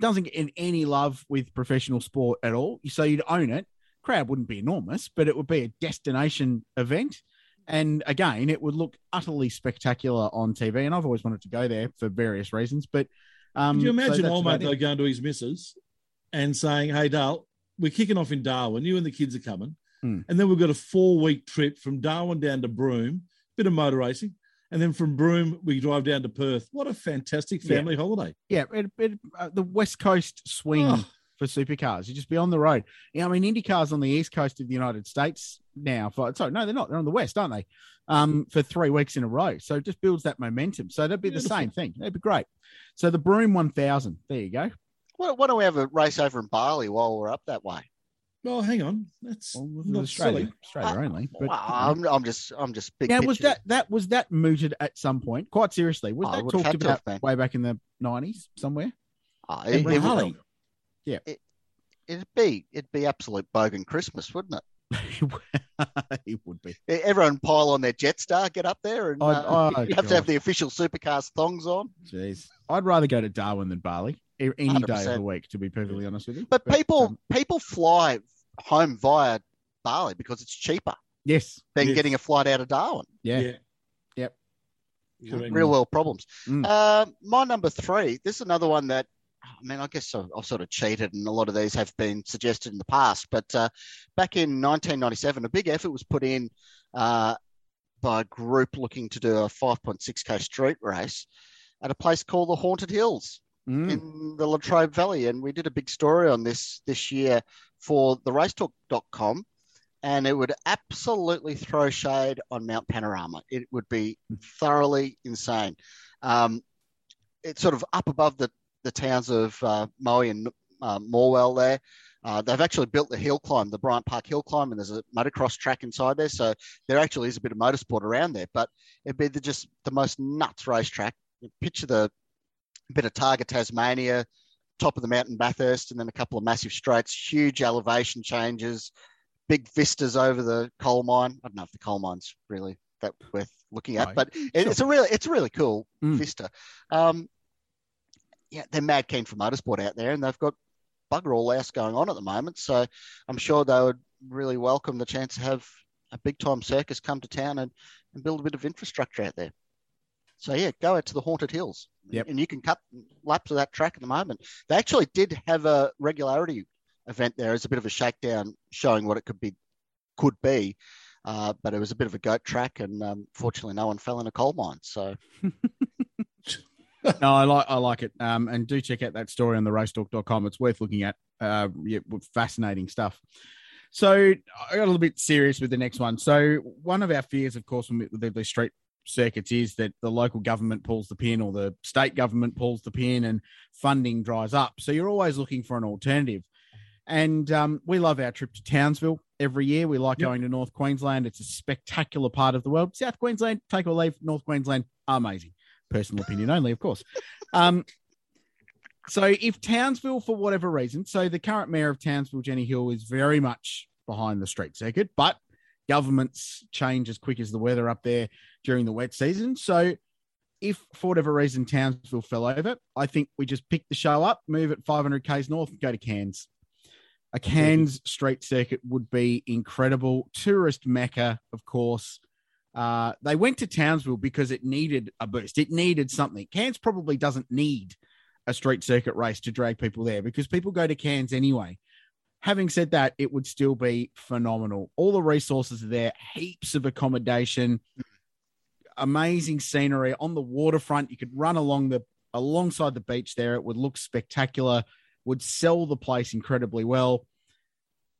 Doesn't get in any love with professional sport at all. So you'd own it. Crowd wouldn't be enormous, but it would be a destination event. And again, it would look utterly spectacular on TV. And I've always wanted to go there for various reasons. But um, Could you imagine about mate though going to his missus and saying, "Hey, Dale, we're kicking off in Darwin. You and the kids are coming, Hmm. and then we've got a four-week trip from Darwin down to Broome, bit of motor racing, and then from Broome we drive down to Perth. What a fantastic Yeah. family holiday! Yeah, it, it, uh, the West Coast swing Oh. For supercars. You just be on the road. Yeah, I mean, IndyCars on the east coast of the United States now. For sorry, no, they're not. They're on the west, aren't they? Um, for three weeks in a row. So it just builds that momentum. So that'd be the same thing. That'd be great. So the Broome 1000. There you go. Why, why don't we have a race over in Bali while we're up that way? Well, hang on, that's Well, not Australia, silly. Australia only. But Well, I'm, I'm just, I'm just big. now was that that was that mooted at some point? Quite seriously, was Oh, that talked had to have about been. way back in the 90s somewhere? In it, it, would- Bali. it'd be, it'd be absolute bogan Christmas, wouldn't it? it would be. Everyone pile on their Jetstar, get up there, and I'd- uh, oh, you have to have the official supercars thongs on. Jeez, I'd rather go to Darwin than Bali a- any day of the week. To be perfectly honest with you, But people, um, people fly home via Bali because it's cheaper yes, than Yes. getting a flight out of Darwin. yeah, You know, Correct. real world problems. Mm. Uh, my number three. This is another one that I mean, I guess I've, I've sort of cheated, and a lot of these have been suggested in the past. But uh, back in 1997, a big effort was put in uh, by a group looking to do a 5.6k street race at a place called the Haunted Hills Mm. in the Latrobe Valley, and we did a big story on this this year for the racetalk.com. And it would absolutely throw shade on Mount Panorama. It would be thoroughly insane. Um, it's sort of up above the, the towns of uh, Moe and uh, Morwell there. Uh, they've actually built the hill climb, the Bryant Park hill climb, and there's a motocross track inside there. So there actually is a bit of motorsport around there, but it'd be the, just the most nuts racetrack. Picture the bit of Targa Tasmania, top of the mountain Bathurst, and then a couple of massive straights, huge elevation changes, big vistas over the coal mine. I don't know if the coal mine's really that worth looking at, Right. but it, it's a really it's a really cool Mm. vista. Um, yeah, they're mad keen for motorsport out there, and they've got bugger all else going on at the moment. So I'm sure they would really welcome the chance to have a big time circus come to town and, and build a bit of infrastructure out there. So yeah, go out to the haunted hills, Yep. and you can cut laps of that track at the moment. They actually did have a regularity event there as a bit of a shakedown, showing what it could be, could be. Uh, but it was a bit of a goat track, and um, fortunately, no one fell in a coal mine. So no, I like I like it. Um, and do check out that story on the racetalk.com. It's worth looking at. Uh, yeah, fascinating stuff. So I got a little bit serious with the next one. So one of our fears, of course, when we- with the street circuits is that the local government pulls the pin or the state government pulls the pin and funding dries up. So you're always looking for an alternative. And um, we love our trip to Townsville every year. We like Yep. going to North Queensland. It's a spectacular part of the world. South Queensland, take or leave. North Queensland, amazing. Personal opinion only, of course. Um, so if Townsville, for whatever reason, so the current mayor of Townsville, Jenny Hill, is very much behind the street circuit, but governments change as quick as the weather up there during the wet season. So if for whatever reason Townsville fell over, I think we just pick the show up, move it 500 k's north, go to Cairns. A Cairns street circuit would be incredible. Tourist mecca, of course. Uh, they went to Townsville because it needed a boost. It needed something. Cairns probably doesn't need a street circuit race to drag people there because people go to Cairns anyway. Having said that, it would still be phenomenal. All the resources are there, heaps of accommodation, amazing scenery on the waterfront. You could run along the alongside the beach there. It would look spectacular. Would sell the place incredibly well.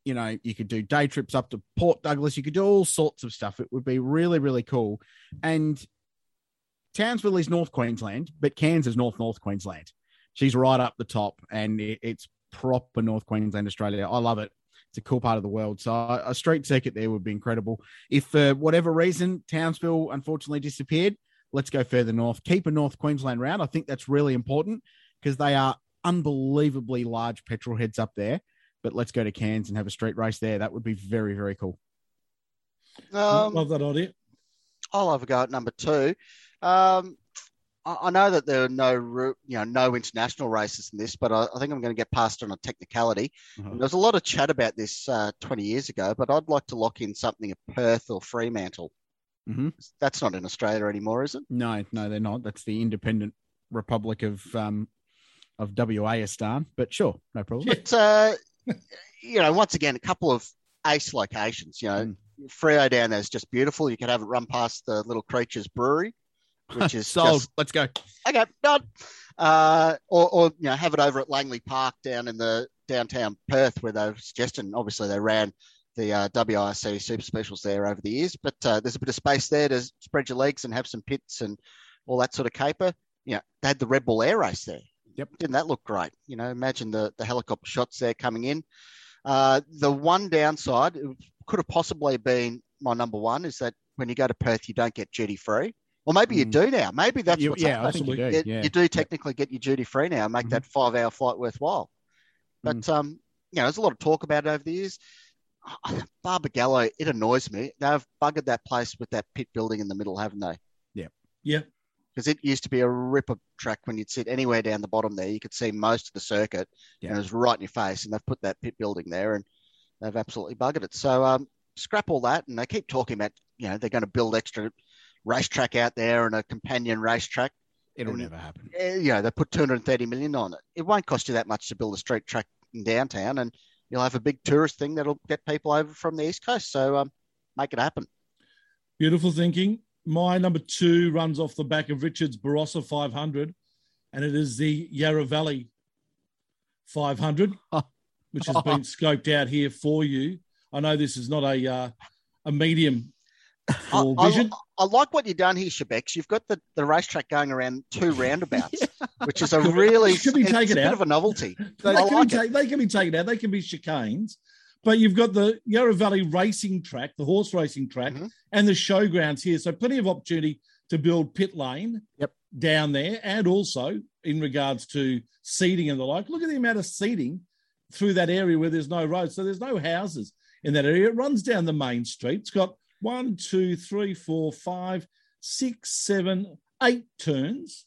You know, you could do day trips up to Port Douglas. You could do all sorts of stuff. It would be really, really cool. And Townsville is North Queensland, but Cairns is North North Queensland. She's right up the top, and it's proper North Queensland, Australia. I love it. It's a cool part of the world. So a street circuit there would be incredible. If for whatever reason Townsville unfortunately disappeared, let's go further north. Keep a North Queensland round. I think that's really important because they are unbelievably large petrol heads up there. But let's go to Cairns and have a street race there. That would be very, very cool. Um, Love that idea. I'll have a go at number two. Um, I know that there are no, you know, no international races in this, but I, I think I'm going to get past on a technicality. Uh-huh. There was a lot of chat about this uh, 20 years ago, but I'd like to lock in something at Perth or Fremantle. Mm-hmm. That's not in Australia anymore, is it? No, no, they're not. That's the independent Republic of um, of WAistan. But sure, no problem. But uh, you know, once again, a couple of ace locations. You know, mm. Freo down there is just beautiful. You could have it run past the Little Creatures Brewery which is sold. Just, Let's go. Okay, done. Uh, or, or you know, have it over at Langley Park down in the downtown Perth, where they've suggested. Obviously, they ran the uh, WRC Super Specials there over the years, but uh, there's a bit of space there to spread your legs and have some pits and all that sort of caper. You know, they had the Red Bull Air Race there. Yep. Didn't that look great? You know, imagine the, the helicopter shots there coming in. Uh, the one downside could have possibly been my number one is that when you go to Perth, you don't get duty free. Or maybe you mm. do now. Maybe that's you, what's yeah, I think you do. yeah. you do technically get your duty free now, and make mm-hmm. that five hour flight worthwhile. But mm. um, you know, there's a lot of talk about it over the years. Barbagallo, it annoys me. They've buggered that place with that pit building in the middle, haven't they? Yeah. Yeah. Because it used to be a ripper track when you'd sit anywhere down the bottom there, you could see most of the circuit, yeah. and it was right in your face. And they've put that pit building there, and they've absolutely buggered it. So um, scrap all that, and they keep talking about you know they're going to build extra racetrack out there and a companion racetrack. It'll and, never happen. You know, they put 230 million on it. It won't cost you that much to build a street track in downtown, and you'll have a big tourist thing that'll get people over from the east coast. So um, make it happen. Beautiful thinking. My number two runs off the back of Richard's Barossa 500, and it is the Yarra Valley 500, which has been scoped out here for you. I know this is not a uh, a medium I, I, I, like what you've done here, Shebex. You've got the, the racetrack going around two roundabouts, yeah. which is a really it be taken a out. bit of a novelty. They, they, can ta- they, can be taken out. They can be chicanes. But you've got the Yarra Valley racing track, the horse racing track, mm-hmm. and the showgrounds here. So plenty of opportunity to build pit lane yep. down there, and also in regards to seating and the like. Look at the amount of seating through that area where there's no road. So there's no houses in that area. It runs down the main street. It's got one, two, three, four, five, six, seven, eight turns.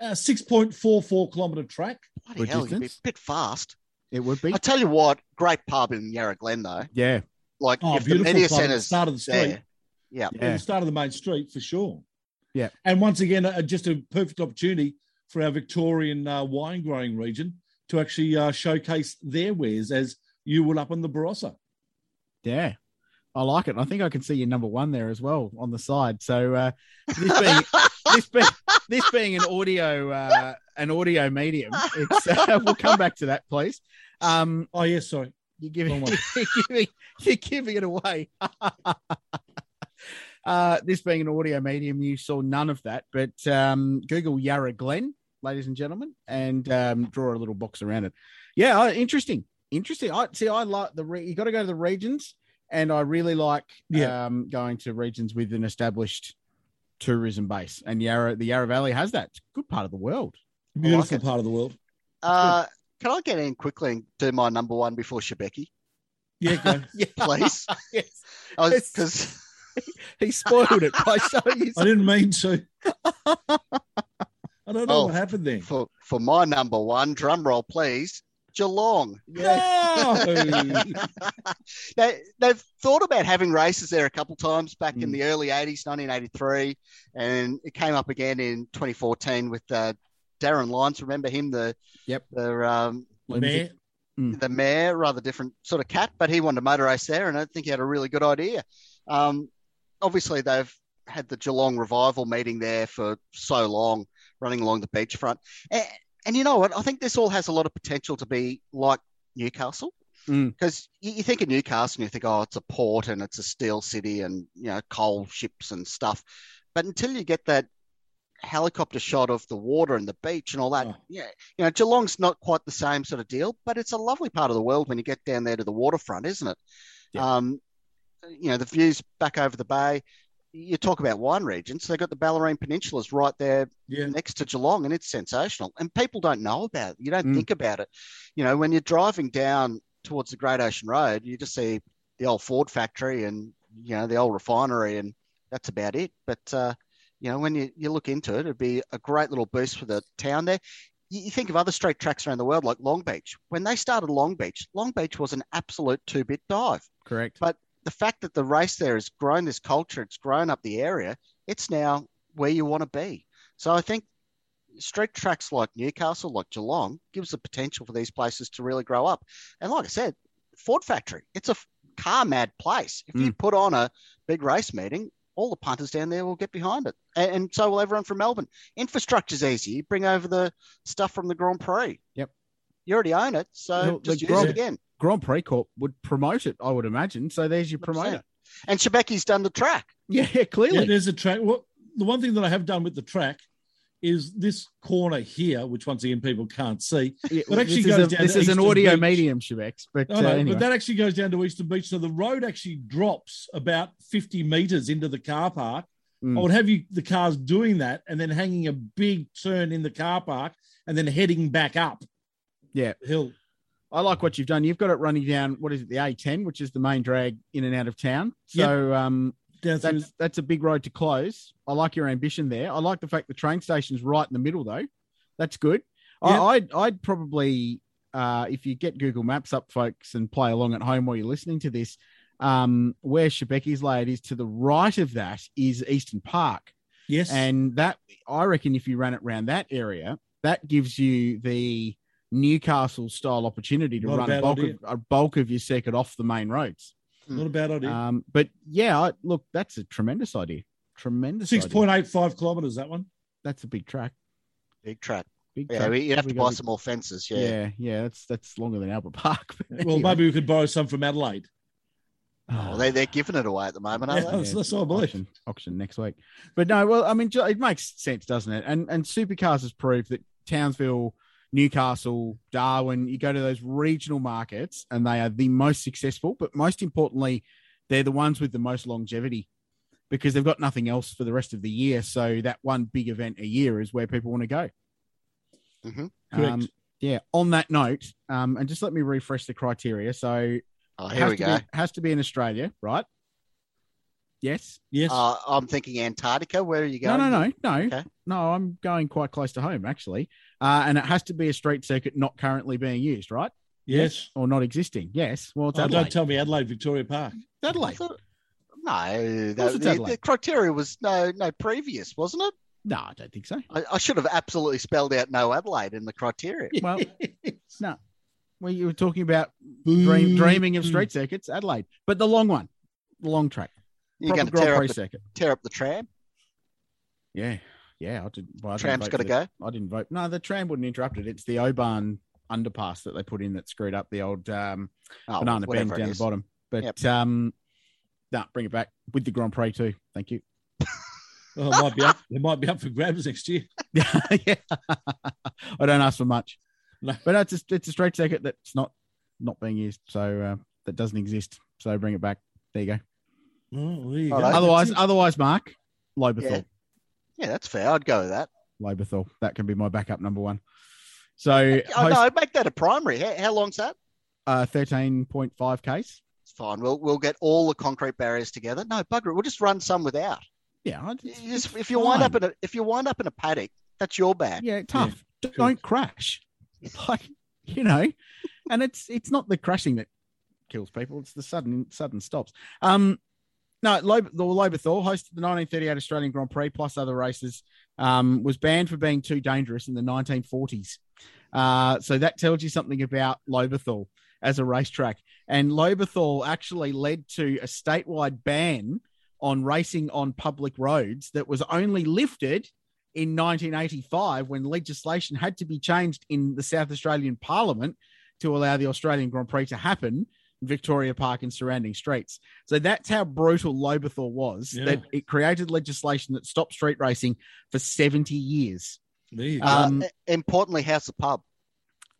Uh, 6.44 kilometre track. Bloody hell, you'd be a bit fast. It would be. I tell you what, great pub in Yarra Glen though. Yeah. Like oh, if the media centre's start of the street. There, yeah. yeah. the start of the main street for sure. Yeah. And once again, uh, just a perfect opportunity for our Victorian uh, wine growing region to actually uh, showcase their wares as you would up on the Barossa. Yeah. I like it. I think I can see your number one there as well on the side. So uh, this being this being this being an audio uh, an audio medium, it's, uh, we'll come back to that, please. Um, oh yes, sorry. You're giving, you're giving you're giving it away. uh, this being an audio medium, you saw none of that, but um, Google Yarra Glen, ladies and gentlemen, and um, draw a little box around it. Yeah, uh, interesting, interesting. I see. I like the re- you got to go to the regions and I really like yeah. um, going to regions with an established tourism base. And Yarra, the Yarra Valley has that. It's a good part of the world. Beautiful like part of the world. Uh, can I get in quickly and do my number one before Shebeki? Yeah, go. yeah. please. yes. Because he spoiled it by showing. I didn't mean to. I don't know Oh, what happened there. for for my number one, drum roll, please. Geelong. No! they, they've thought about having races there a couple times back in Mm. the early 80s, 1983, and it came up again in 2014 with uh, Darryn Lyons. Remember him, the Yep. the um, Mayor. the mayor, rather different sort of cat, but he wanted a motor race there, and I think he had a really good idea. Um, obviously, they've had the Geelong revival meeting there for so long, running along the beachfront, and, and you know what? I think this all has a lot of potential to be like Newcastle. Mm. Because you, you think of Newcastle and you think, oh, it's a port and it's a steel city and you know coal ships and stuff, but until you get that helicopter shot of the water and the beach and all that, Oh. yeah, you know, Geelong's not quite the same sort of deal, but it's a lovely part of the world when you get down there to the waterfront, isn't it? Yeah. Um, you know, the views back over the bay. You talk about wine regions. They've got the Bellarine Peninsulas right there Yeah. next to Geelong, and it's sensational. And people don't know about it. You don't Mm. think about it. You know, when you're driving down towards the Great Ocean Road, you just see the old Ford factory and you know the old refinery, and that's about it. But uh, you know, when you, you look into it, it'd be a great little boost for the town there. You, you think of other straight tracks around the world like Long Beach. When they started Long Beach, Long Beach was an absolute two-bit dive Correct. But- the fact that the race there has grown this culture, it's grown up the area, it's now where you want to be. So I think street tracks like Newcastle, like Geelong, gives the potential for these places to really grow up. And like I said, Ford Factory, it's a car mad place. If you mm. put on a big race meeting, all the punters down there will get behind it. And, and so will everyone from Melbourne. Infrastructure's easy. You bring over the stuff from the Grand Prix. Yep. You already own it, so Well, just use Grand- it again. Grand Prix Corp would promote it, I would imagine. So there's your promoter. And Shebeki's done the track. Yeah, Yeah, clearly. there's a track. Well, the one thing that I have done with the track is this corner here, which once again people can't see. Yeah, But actually this is, goes a- down this to is an audio Beach. medium, Shebex. But I uh, anyway. but that actually goes down to Eastern Beach. So the road actually drops about 50 meters into the car park. Mm. I would have you the cars doing that and then hanging a big turn in the car park and then heading back up Yeah. the hill. I like what you've done. You've got it running down, what is it, the A10, which is the main drag in and out of town. So um, that's that's a big road to close. I like your ambition there. I like the fact the train station's right in the middle, though. That's good. Yeah. I, I'd, I'd probably, uh, if you get Google Maps up, folks, and play along at home while you're listening to this, um, where Shebeki's laid is to the right of that is Eastern Park. yes. And that, I reckon, if you ran it around that area, that gives you the Newcastle style opportunity to Not run a bad bulk, of, a bulk of your circuit off the main roads. not a bad idea. Um, but yeah, I, look, that's a tremendous idea. Tremendous. Six idea. point eight five kilometers. That one. That's a big track. Big track. Big Yeah, track. you'd have to got buy big- some more fences. Yeah. Yeah, yeah, that's that's longer than Albert Park. but Well, maybe we could borrow some from Adelaide. Well, they, they're giving it away at the moment, Yeah. aren't they? That's- that's what I believe. Auction, auction next week. But no, well, I mean, it makes sense, doesn't it? And and Supercars has proved that Townsville, Newcastle, Darwin, you go to those regional markets, and they are the most successful. But most importantly, they're the ones with the most longevity because they've got nothing else for the rest of the year. So that one big event a year is where people want to go. Mhm. Correct. Um, yeah. On that note, um, and just let me refresh the criteria. So Oh, here has we to go. Be, has to be in Australia, right? Yes. Yes. Uh, I'm thinking Antarctica. Where are you No, going? no, no, no, Okay. no. I'm going quite close to home actually, uh, and it has to be a street circuit not currently being used, right? yes. or not existing. Yes. Well, it's Oh, Adelaide. don't tell me Adelaide Victoria Park. It's Adelaide. Thought- No, course the, the, criteria was no, no previous, wasn't it? No, I don't think so. I, I should have absolutely spelled out no Adelaide in the criteria. Well, no. Well, you were talking about dream, dreaming of street circuits, Adelaide, but the long one, the long track, You're going to tear up, the, circuit. tear up the tram. Yeah, yeah. I did. Well, I didn't Tram's vote got to go. I didn't vote. No, the tram wouldn't interrupt it. It's the Oban underpass that they put in that screwed up the old um, Oh, banana bend down the bottom. But Yep. um, no, bring it back with the Grand Prix too. Thank you. Oh, it might be up. It might be up for grabs next year. yeah, I don't ask for much. No. But it's a, it's a straight circuit that's not not being used, so uh, that doesn't exist. So bring it back. There you go. Oh, there you go. otherwise, otherwise, Mark Lobethal, Yeah. Yeah, that's fair. I'd go with that. Lobethal. That can be my backup number one. So Oh, host, no, I'd make that a primary. How, how long's that? uh, thirteen point five case. It's fine. We'll we'll get all the concrete barriers together. No, bugger it. We'll just run some without. Yeah, just, if you wind up in a if you wind up in a paddock, that's your bad. Yeah, tough. Yeah. Don't crash. Like you know, and it's it's not the crashing that kills people; it's the sudden sudden stops. Um, no, the Lobethal hosted the 1938 Australian Grand Prix plus other races. Um, was banned for being too dangerous in the 1940s. Uh, so that tells you something about Lobethal as a racetrack. And Lobethal actually led to a statewide ban on racing on public roads that was only lifted in 1985 when legislation had to be changed in the South Australian Parliament to allow the Australian Grand Prix to happen Victoria Park and surrounding streets. So that's how brutal Lobethal was yeah. that it created legislation that stopped street racing for 70 years. Um, uh, importantly, how's the pub?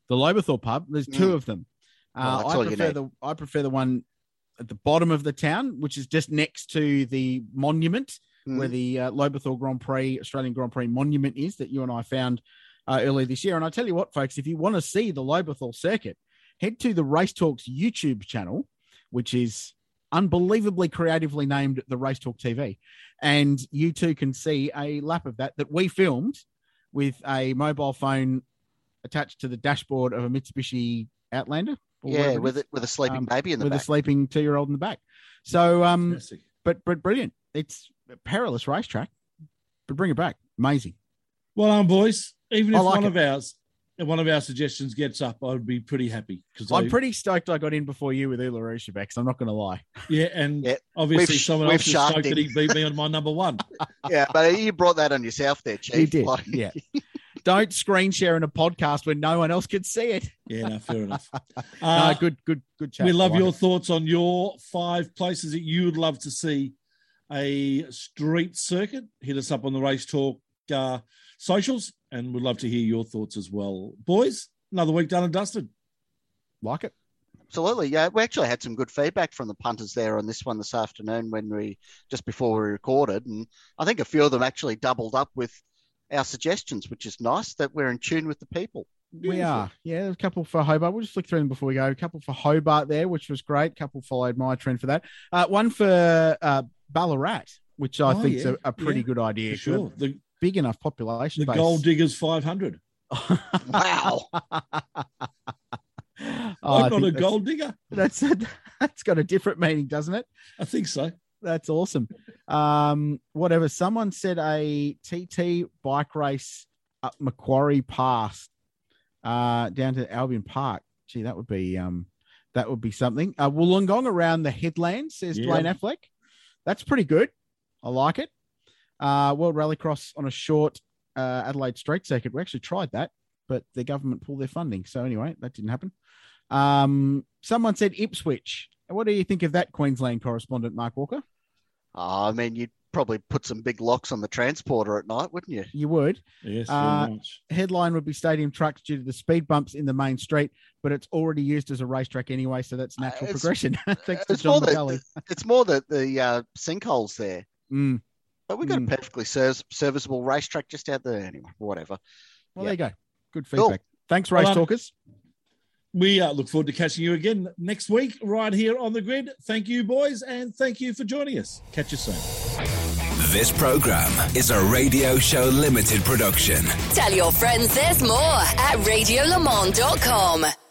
The Lobethal pub. There's two mm. of them. Uh, oh, I prefer the I prefer the one at the bottom of the town, which is just next to the monument mm. where the uh, Lobethal Grand Prix Australian Grand Prix monument is that you and I found uh, earlier this year. And I tell you what, folks, if you want to see the Lobethal circuit, head to the Race Talks YouTube channel, which is unbelievably creatively named the Race Talk TV, and you too can see a lap of that that we filmed with a mobile phone attached to the dashboard of a Mitsubishi Outlander. Yeah, with it, with a sleeping um, baby in the with back. a sleeping two year old in the back. So, um, but but brilliant. It's a perilous racetrack, but bring it back. Amazing. Well, um, boys, even if like one it. of ours one of our suggestions gets up, I would be pretty happy because I'm I, pretty stoked I got in before you with Ula Bex. I'm not going to lie. Yeah, and yeah. obviously we've, someone we've else is stoked him. that he beat me on my number one. yeah, but you brought that on yourself there, Chief. You did. Like... Yeah. Don't screen share in a podcast when no one else can see it. Yeah, no, fair enough. Uh, no, good, good, good chat. We love like your it. thoughts on your five places that you would love to see a street circuit. Hit us up on the Race Talk uh, socials, and we'd love to hear your thoughts as well. Boys, another week done and dusted. Like it. Absolutely. Yeah, we actually had some good feedback from the punters there on this one this afternoon when we just before we recorded, and I think a few of them actually doubled up with our suggestions, which is nice that we're in tune with the people. We are, yeah. A couple for Hobart. We'll just flick through them before we go. A couple for Hobart there, which was great. A couple followed my trend for that. Uh, one for uh, Ballarat, which I oh, think is a, a, pretty yeah, good idea. Sure, the big enough population. The base. Gold Diggers 500. wow. Oh, I'm not a gold digger. That's a, that's got a different meaning, doesn't it? I think so. That's awesome. Um, whatever. Someone said a TT bike race up Macquarie Pass uh, down to Albion Park. Gee, that would be um, that would be something. Uh, Wollongong around the headland, says yeah. Dwayne Affleck. That's pretty good. I like it. Uh, World Rallycross on a short uh, Adelaide Straight circuit. We actually tried that, but the government pulled their funding. So anyway, that didn't happen. Um, someone said Ipswich. What do you think of that, Queensland correspondent Mark Walker? Oh, I mean, you'd probably put some big locks on the transporter at night, wouldn't you? You would. Yes. Uh, headline would be stadium trucks due to the speed bumps in the main street, but it's already used as a racetrack anyway, so that's natural uh, progression. Thanks to John McGully. it's more the the uh, sinkholes there. Mm. But we've got mm. a perfectly serviceable racetrack just out there anyway, whatever. Well, yep. there you go. Good feedback. Cool. Thanks, race well, um, talkers. We uh, look forward to catching you again next week, right here on the grid. Thank you, boys, and thank you for joining us. Catch you soon. This program is a Radio Show Limited production. Tell your friends there's more at radiolemans.com.